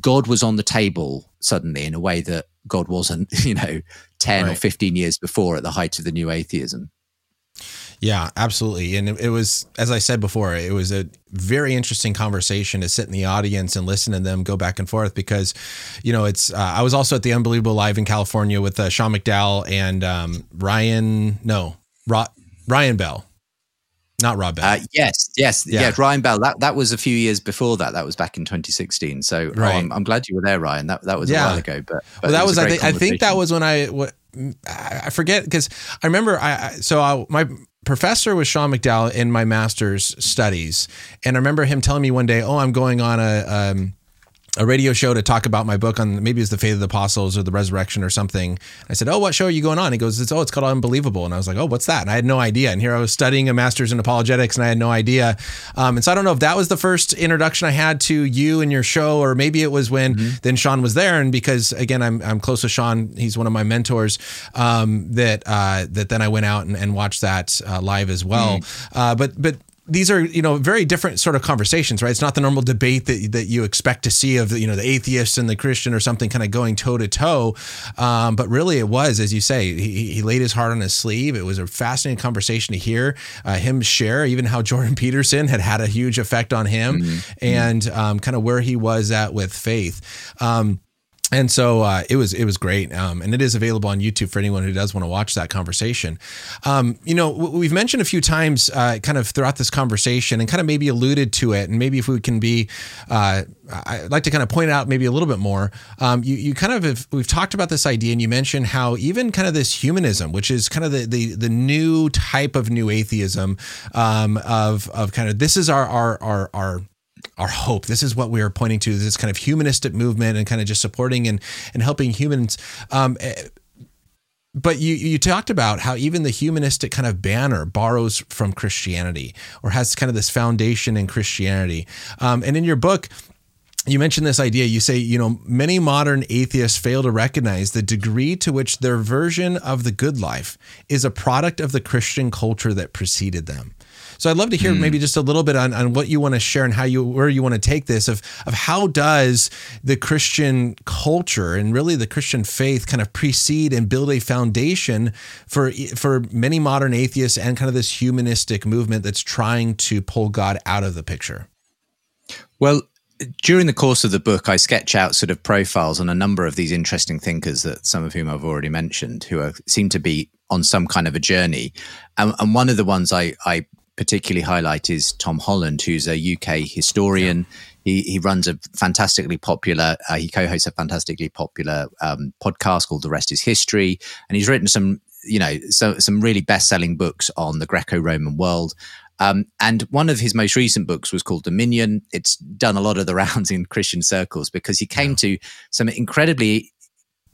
God was on the table suddenly in a way that God wasn't, you know, 10 right. or 15 years before at the height of the new atheism. Yeah, absolutely. And it, it, was, as I said before, it was a very interesting conversation to sit in the audience and listen to them go back and forth because, you know, it's, uh, I was also at the Unbelievable Live in California with uh, Sean McDowell and um, Ryan, no, Ryan Bell. Not Rob Bell. Uh, yes, yes, yeah. yeah. Ryan Bell. That that was a few years before that. That was back in 2016. So right. oh, I'm, I'm, glad you were there, Ryan. That that was yeah. a while ago. But, but well, that was, was I think I think that was when I what I forget because I remember I so I, my professor was Sean McDowell in my master's studies, and I remember him telling me one day, "Oh, I'm going on a." Um, a radio show to talk about my book on maybe it's the faith of the apostles or the resurrection or something. I said, "Oh, what show are you going on?" He goes, "It's oh, it's called Unbelievable." And I was like, "Oh, what's that?" And I had no idea. And here I was studying a master's in apologetics, and I had no idea. Um, and so I don't know if that was the first introduction I had to you and your show, or maybe it was when mm-hmm. then Sean was there. And because again, I'm I'm close with Sean, he's one of my mentors. Um, that uh, that then I went out and, and watched that uh, live as well. Mm-hmm. Uh, but but these are you know very different sort of conversations right? It's not the normal debate that, that you expect to see of the you know the atheist and the christian or something kind of going toe to toe but really it was as you say he, he, laid his heart on his sleeve. It was a fascinating conversation to hear uh, him share even how jordan peterson had had a huge effect on him mm-hmm. and um, kind of where he was at with faith. Um, and so uh, it was it was great, um, and it is available on YouTube for anyone who does want to watch that conversation. Um, you know, we've mentioned a few times, uh, kind of throughout this conversation, and kind of maybe alluded to it, and maybe if we can be, uh, I'd like to kind of point out maybe a little bit more. Um, you you kind of have, we've talked about this idea, and you mentioned how even kind of this humanism, which is kind of the the, the new type of new atheism, um, of of kind of this is our our our our our hope. This is what we are pointing to. This kind of humanistic movement and kind of just supporting and and helping humans. Um, eh, but you you talked about how even the humanistic kind of banner borrows from Christianity or has kind of this foundation in Christianity. Um, and in your book, you mentioned this idea. You say, you know, many modern atheists fail to recognize the degree to which their version of the good life is a product of the Christian culture that preceded them. So I'd love to hear mm. maybe just a little bit on, on what you want to share and how you where you want to take this of of how does the Christian culture and really the Christian faith kind of precede and build a foundation for for many modern atheists and kind of this humanistic movement that's trying to pull God out of the picture. Well, during the course of the book, I sketch out sort of profiles on a number of these interesting thinkers that some of whom I've already mentioned, who are, seem to be on some kind of a journey. And, and one of the ones I, I particularly highlight is Tom Holland, who's a UK historian. Yeah. He, he runs a fantastically popular, uh, he co hosts a fantastically popular um, podcast called The Rest is History. And he's written some, you know, so, some really best selling books on the Greco Roman world. Um, and one of his most recent books was called Dominion. It's done a lot of the rounds in Christian circles because he came yeah. to some incredibly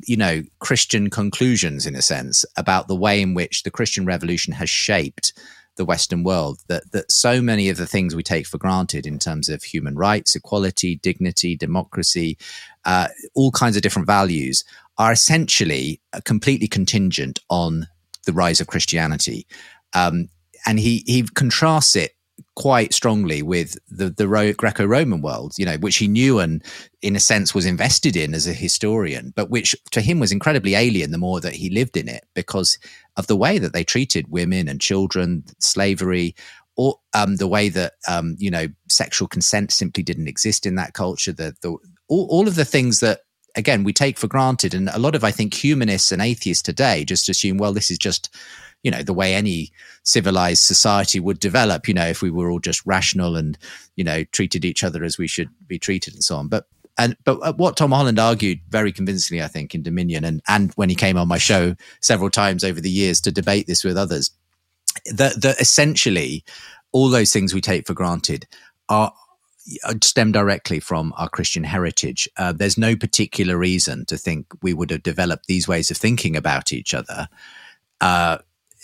you know, Christian conclusions in a sense about the way in which the Christian revolution has shaped the Western world that that so many of the things we take for granted in terms of human rights, equality, dignity, democracy, uh, all kinds of different values are essentially uh, completely contingent on the rise of Christianity. Um, and he he contrasts it quite strongly with the the Greco-Roman world, you know, which he knew and in a sense was invested in as a historian, but which to him was incredibly alien the more that he lived in it because of the way that they treated women and children, slavery, or um, the way that um, you know sexual consent simply didn't exist in that culture. The, the all, all of the things that again we take for granted, and a lot of I think humanists and atheists today just assume, well, this is just you know the way any civilized society would develop you know if we were all just rational and you know treated each other as we should be treated and so on but and but uh, what Tom Holland argued very convincingly, I think, in Dominion, and and when he came on my show several times over the years to debate this with others, that that essentially all those things we take for granted are stem directly from our Christian heritage. Uh, there's no particular reason to think we would have developed these ways of thinking about each other uh,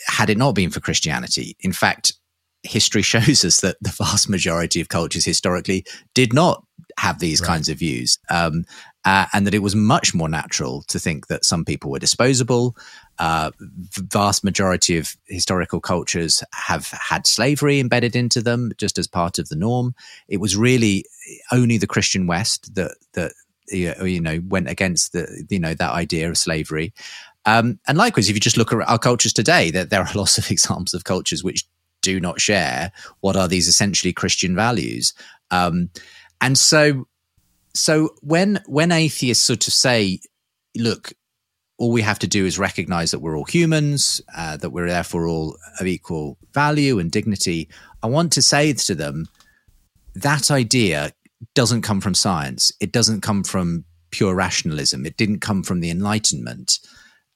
had it not been for Christianity. In fact, history shows us that the vast majority of cultures historically did not have these right. kinds of views. Um, uh, and that it was much more natural to think that some people were disposable. Uh, vast majority of historical cultures have had slavery embedded into them just as part of the norm. It was really only the Christian West that that you know went against the you know that idea of slavery. Um, and likewise, if you just look at our cultures today, there, there are lots of examples of cultures which do not share what are these essentially Christian values. Um, and so, so when when atheists sort of say, "Look, all we have to do is recognize that we're all humans, uh, that we're therefore all of equal value and dignity," I want to say to them that idea doesn't come from science. It doesn't come from pure rationalism. It didn't come from the Enlightenment.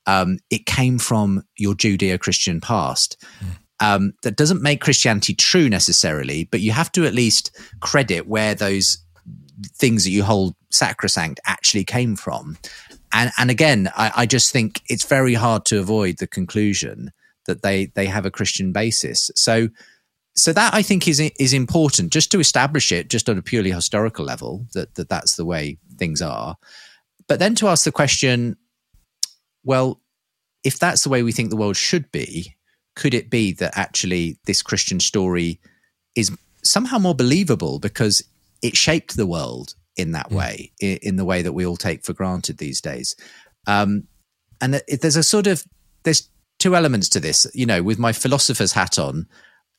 Um, it came from your Judeo Christian past. Mm. Um, that doesn't make Christianity true necessarily, but you have to at least credit where those things that you hold sacrosanct actually came from. And, and again, I, I just think it's very hard to avoid the conclusion that they they have a Christian basis. So so that I think is is important just to establish it just on a purely historical level that, that that's the way things are. But then to ask the question, well, if that's the way we think the world should be, could it be that actually this Christian story is somehow more believable because it shaped the world in that mm. way, in, the way that we all take for granted these days? Um, and there's a sort of there's two elements to this. You know, with my philosopher's hat on,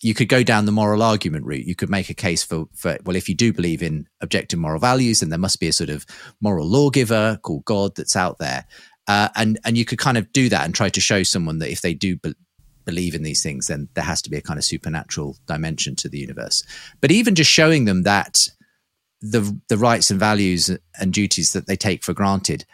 you could go down the moral argument route. You could make a case for, for well, if you do believe in objective moral values, then there must be a sort of moral lawgiver called God that's out there, uh, and and you could kind of do that and try to show someone that if they do be- believe in these things, then there has to be a kind of supernatural dimension to the universe. But even just showing them that the the rights and values and duties that they take for granted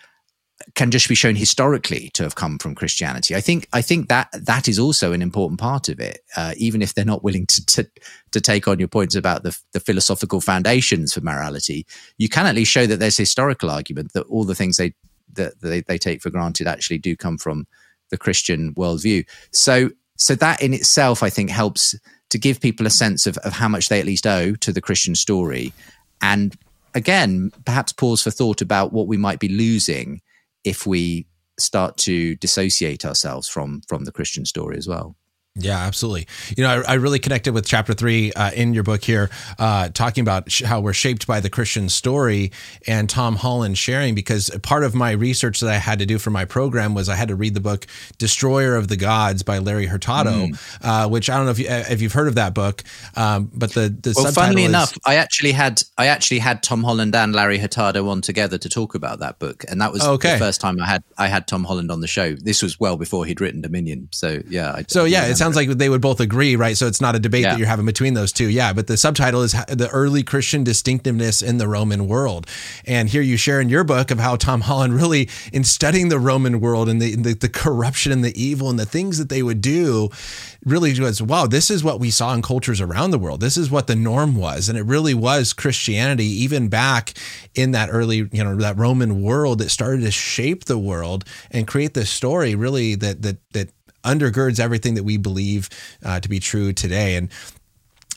can just be shown historically to have come from Christianity. I think I think that that is also an important part of it, uh, even if they're not willing to, to, to take on your points about the the philosophical foundations for morality. You can at least show that there's historical argument that all the things they that they, they take for granted actually do come from the Christian worldview. So so that in itself, I think, helps to give people a sense of, of how much they at least owe to the Christian story, and again, perhaps pause for thought about what we might be losing if we start to dissociate ourselves from from the Christian story as well. Yeah, absolutely. You know, I, I really connected with chapter three uh, in your book here, uh, talking about sh- how we're shaped by the Christian story and Tom Holland sharing, because part of my research that I had to do for my program was I had to read the book Destroyer of the Gods by Larry Hurtado, mm. uh, which I don't know if, you, uh, if you've heard of that book, um, but the, the well, funnily is, enough, I actually had I actually had Tom Holland and Larry Hurtado on together to talk about that book, and that was okay. the first time I had I had Tom Holland on the show. This was well before he'd written Dominion, so yeah. I, so yeah, it's sounds like they would both agree, right? So it's not a debate yeah. that you're having between those two. Yeah, but the subtitle is the early Christian distinctiveness in the Roman world. And here you share in your book of how Tom Holland really, in studying the Roman world and the, the, the corruption and the evil and the things that they would do, really was, wow, this is what we saw in cultures around the world. This is what the norm was. And it really was Christianity, even back in that early, you know, that Roman world that started to shape the world and create this story really that, that, that undergirds everything that we believe uh, to be true today. And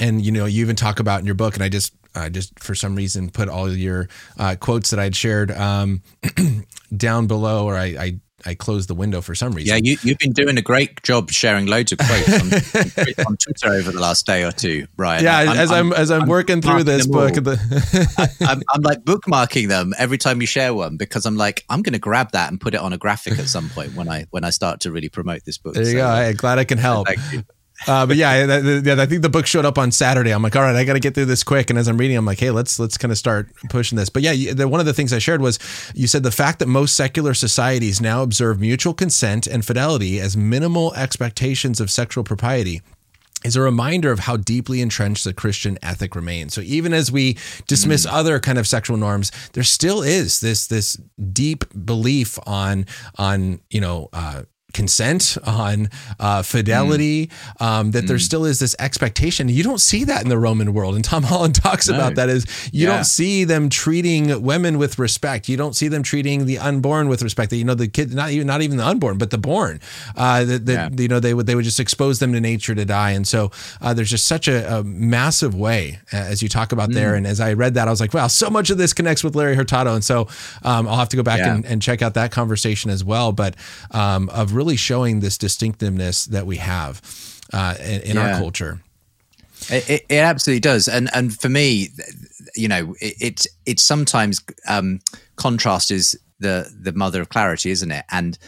and you know, you even talk about in your book, and I just I just for some reason put all your uh, quotes that I'd shared um, down below, or I, I I closed the window for some reason. Yeah, you, have been doing a great job sharing loads of quotes on, on, Twitter over the last day or two, Ryan. Yeah, I'm, as I'm, I'm, as I'm, I'm working through this book, the I, am I'm like bookmarking them every time you share one because I'm like I'm going to grab that and put it on a graphic at some point when I when I start to really promote this book. There you so, go. I'm glad I can help. Uh, but yeah, yeah, I think the book showed up on Saturday. I'm like, all right, I got to get through this quick. And as I'm reading, I'm like, hey, let's let's kind of start pushing this. But yeah, the, one of the things I shared was you said the fact that most secular societies now observe mutual consent and fidelity as minimal expectations of sexual propriety is a reminder of how deeply entrenched the Christian ethic remains. So even as we dismiss mm. other kind of sexual norms, there still is this this deep belief on on you know uh, consent, on uh, fidelity, mm. um, that mm. there still is this expectation. You don't see that in the Roman world. And Tom Holland talks no. about that is you yeah. don't see them treating women with respect. You don't see them treating the unborn with respect. That you know the kid, not even not even the unborn, but the born. Uh, that, that yeah. you know they would they would just expose them to nature to die. And so uh, there's just such a, a, massive way as you talk about mm. there. And as I read that, I was like, wow, so much of this connects with Larry Hurtado. And so um, I'll have to go back yeah. and, and, check out that conversation as well. But um, of really showing this distinctiveness that we have uh, in, in yeah. our culture. It, it, it, absolutely does, and and for me, you know, it it, it sometimes um, contrast is the the mother of clarity, isn't it? And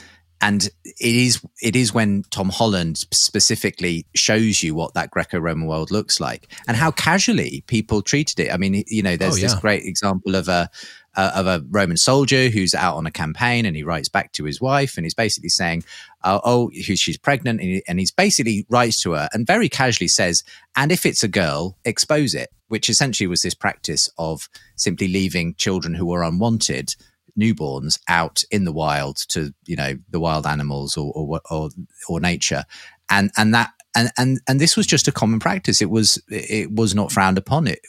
and it is it is when Tom Holland specifically shows you what that Greco-Roman world looks like and how casually people treated it. I mean, you know, there's oh, yeah. this great example of a uh, of a Roman soldier who's out on a campaign and he writes back to his wife and he's basically saying, uh, "Oh, she's pregnant," and, he, and he's basically writes to her and very casually says, "And if it's a girl, expose it," which essentially was this practice of simply leaving children who were unwanted newborns out in the wild to you know the wild animals or or or, or nature. And and that and and and this was just a common practice it was it was not frowned upon it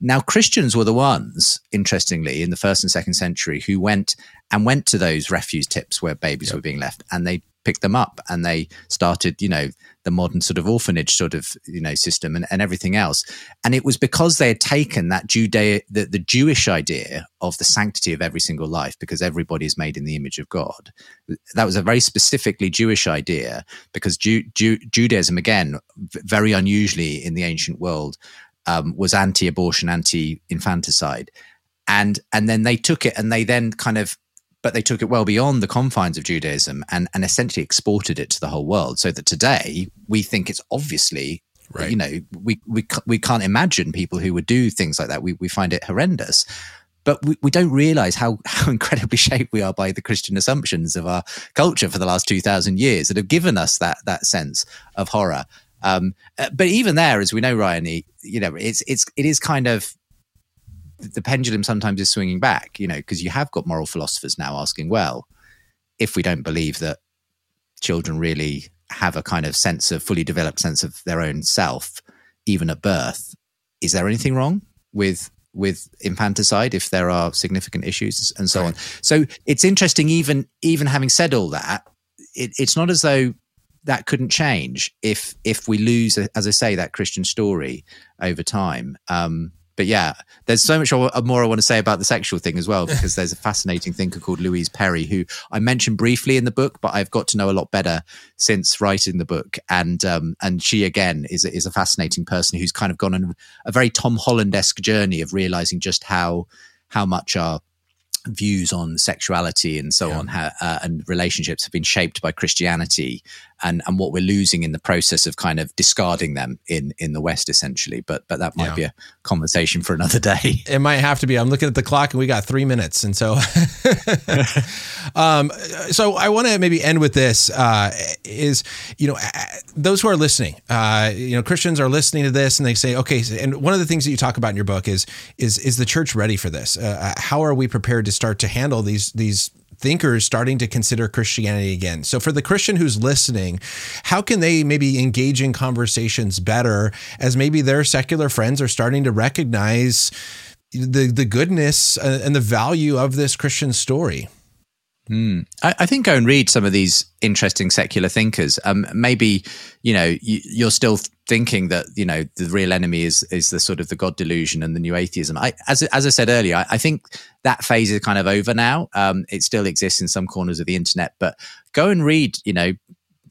now christians were the ones interestingly in the first and second century who went and went to those refuse tips where babies yep. were being left and they picked them up and they started you know the modern sort of orphanage sort of you know system and, and everything else. And it was because they had taken that Judea the, the Jewish idea of the sanctity of every single life because everybody is made in the image of God. That was a very specifically Jewish idea because Ju- Ju- Judaism again very unusually in the ancient world um, was anti-abortion anti-infanticide. And and then they took it and they then kind of but they took it well beyond the confines of Judaism and, and essentially exported it to the whole world. So that today we think it's obviously, right. you know, we, we, we can't imagine people who would do things like that. We, we find it horrendous. But we, we don't realize how, how incredibly shaped we are by the Christian assumptions of our culture for the last 2,000 years that have given us that, that sense of horror. Um, uh, but even there, as we know, Ryan, you know, it's, it's, it is kind of, the pendulum sometimes is swinging back, you know, because you have got moral philosophers now asking, well, if we don't believe that children really have a kind of sense of fully developed sense of their own self, even at birth, is there anything wrong with with infanticide if there are significant issues and so right. on? So it's interesting, even even having said all that, it, it's not as though that couldn't change if if we lose, as I say, that Christian story over time. Um, but yeah, there's so much more I want to say about the sexual thing as well, because there's a fascinating thinker called Louise Perry, who I mentioned briefly in the book, but I've got to know a lot better since writing the book. And um, and she again is is a fascinating person who's kind of gone on a very Tom Holland esque journey of realizing just how how much our views on sexuality and so yeah. on uh, and relationships have been shaped by Christianity and and what we're losing in the process of kind of discarding them in in the West essentially. But but that might yeah. be a conversation for another day. It might have to be. I'm looking at the clock and we got three minutes, and so um, so I want to maybe end with this uh, is you know those who are listening, uh, you know Christians are listening to this and they say okay, and one of the things that you talk about in your book is is is the church ready for this? Uh, how are we prepared to start to handle these these thinkers starting to consider Christianity again. So, for the Christian who's listening, how can they maybe engage in conversations better as maybe their secular friends are starting to recognize the the goodness uh, and the value of this Christian story? Mm. I, I, think go and read some of these interesting secular thinkers. Um, maybe you know you, are still thinking that you know the real enemy is is the sort of the God delusion and the new atheism. I, as as I said earlier, I, I think that phase is kind of over now. Um, it still exists in some corners of the internet, but go and read. You know.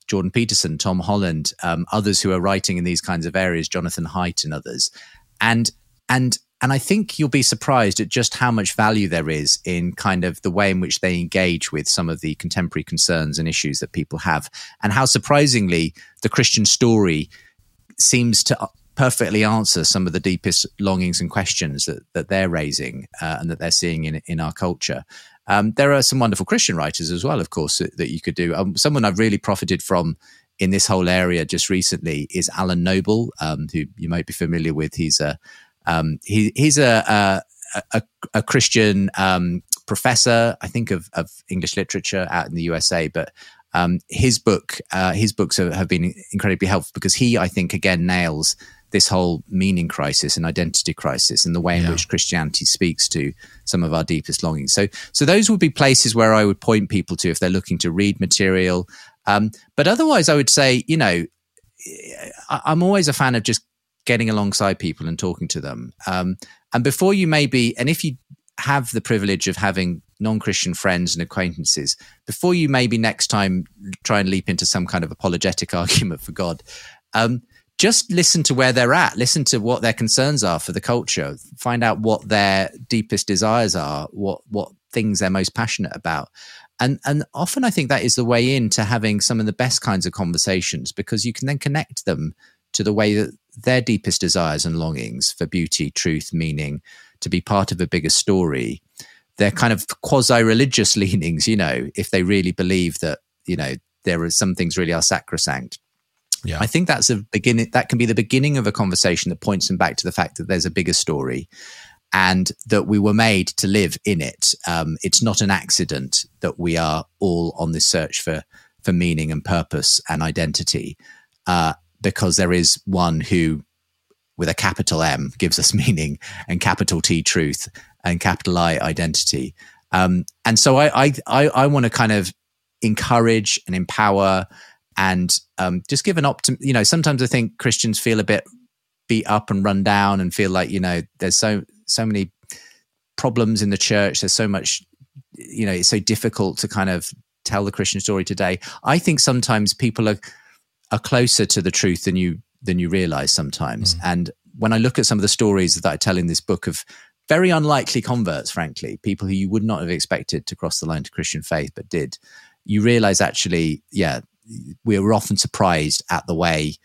Jordan Peterson, Tom Holland, um, others who are writing in these kinds of areas, Jonathan Haidt and others, and and and I think you'll be surprised at just how much value there is in kind of the way in which they engage with some of the contemporary concerns and issues that people have, and how surprisingly the Christian story seems to perfectly answer some of the deepest longings and questions that, that they're raising uh, and that they're seeing in, in our culture. Um, there are some wonderful Christian writers as well, of course, that, that you could do. Um, someone I've really profited from in this whole area just recently is Alan Noble, um, who you might be familiar with. He's a um, he, he's a, a, a, a Christian um, professor, I think, of, of English literature out in the USA. But um, his book, uh, his books have, have, been incredibly helpful because he, I think, again nails this whole meaning crisis and identity crisis and the way in yeah. which Christianity speaks to some of our deepest longings. So, so those would be places where I would point people to if they're looking to read material. Um, but otherwise, I would say, you know, I, I'm always a fan of just getting alongside people and talking to them. Um, and before you maybe, and if you have the privilege of having non-Christian friends and acquaintances, before you maybe next time try and leap into some kind of apologetic argument for God, um, just listen to where they're at, listen to what their concerns are for the culture, find out what their deepest desires are, what what things they're most passionate about. And and often I think that is the way into having some of the best kinds of conversations because you can then connect them to the way that their deepest desires and longings for beauty, truth, meaning, to be part of a bigger story their kind of quasi-religious leanings. You know, if they really believe that you know there are some things really are sacrosanct. Yeah. I think that's a beginning. That can be the beginning of a conversation that points them back to the fact that there's a bigger story, and that we were made to live in it. Um, it's not an accident that we are all on this search for for meaning and purpose and identity, uh, because there is one who, with a capital M, gives us meaning, and capital T truth, and capital I identity. Um, and so I I I, I want to kind of encourage and empower and um, just give an optim. You know, sometimes I think Christians feel a bit beat up and run down and feel like you know there's so so many problems in the church. There's so much, you know, it's so difficult to kind of tell the Christian story today. I think sometimes people are are closer to the truth than you than you realize sometimes. Mm. And when I look at some of the stories that I tell in this book of very unlikely converts, frankly, people who you would not have expected to cross the line to Christian faith but did, you realize actually, yeah, we're often surprised at the way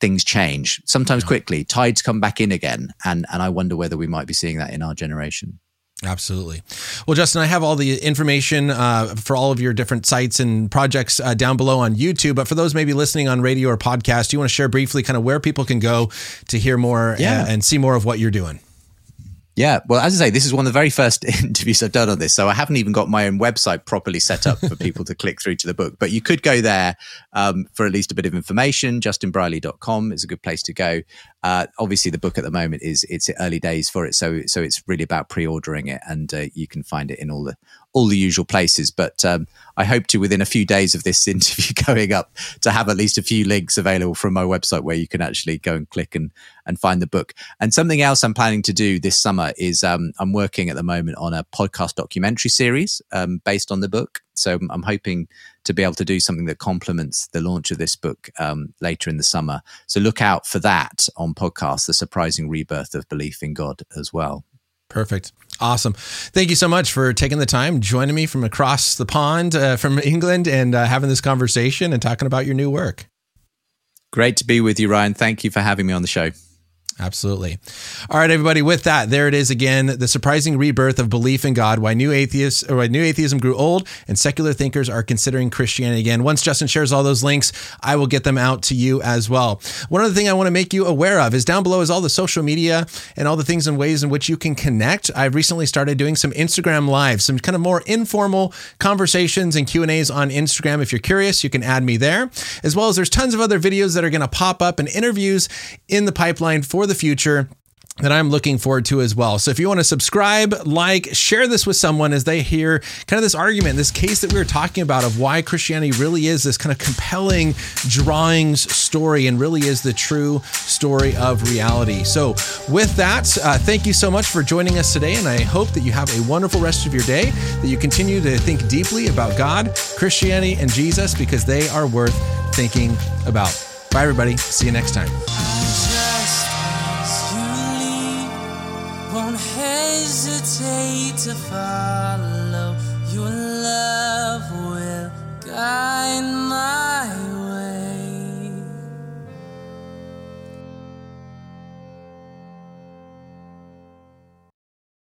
things change, sometimes yeah. quickly. Tides come back in again. And, and I wonder whether we might be seeing that in our generation. Absolutely. Well, Justin, I have all the information uh, for all of your different sites and projects uh, down below on YouTube. But for those maybe listening on radio or podcast, do you want to share briefly kind of where people can go to hear more yeah. and, and see more of what you're doing? Yeah, well, as I say, this is one of the very first interviews I've done on this, so I haven't even got my own website properly set up for people to click through to the book. But you could go there um, for at least a bit of information. JustinBrierley.com is a good place to go. Uh, obviously, the book at the moment is it's early days for it, so so it's really about pre-ordering it, and uh, you can find it in all the all the usual places. But um, I hope to, within a few days of this interview going up, to have at least a few links available from my website where you can actually go and click and, and find the book. And something else I'm planning to do this summer is um, I'm working at the moment on a podcast documentary series um, based on the book. So I'm hoping to be able to do something that complements the launch of this book um, later in the summer. So look out for that on podcast, The Surprising Rebirth of Belief in God as well. Perfect. Awesome. Thank you so much for taking the time, joining me from across the pond uh, from England and uh, having this conversation and talking about your new work. Great to be with you, Ryan. Thank you for having me on the show. Absolutely. All right, everybody. With that, there it is again: the surprising rebirth of belief in God. Why new atheists or why new atheism grew old, and secular thinkers are considering Christianity again. Once Justin shares all those links, I will get them out to you as well. One other thing I want to make you aware of is down below is all the social media and all the things and ways in which you can connect. I've recently started doing some Instagram lives, some kind of more informal conversations and Q and A's on Instagram. If you're curious, you can add me there, as well as there's tons of other videos that are going to pop up and interviews in the pipeline for for the future that I'm looking forward to as well. So if you want to subscribe, like, share this with someone as they hear kind of this argument, this case that we were talking about of why Christianity really is this kind of compelling drawings story and really is the true story of reality. So with that, uh, thank you so much for joining us today. And I hope that you have a wonderful rest of your day, that you continue to think deeply about God, Christianity, and Jesus because they are worth thinking about. Bye, everybody. See you next time. To follow. Your love will guide my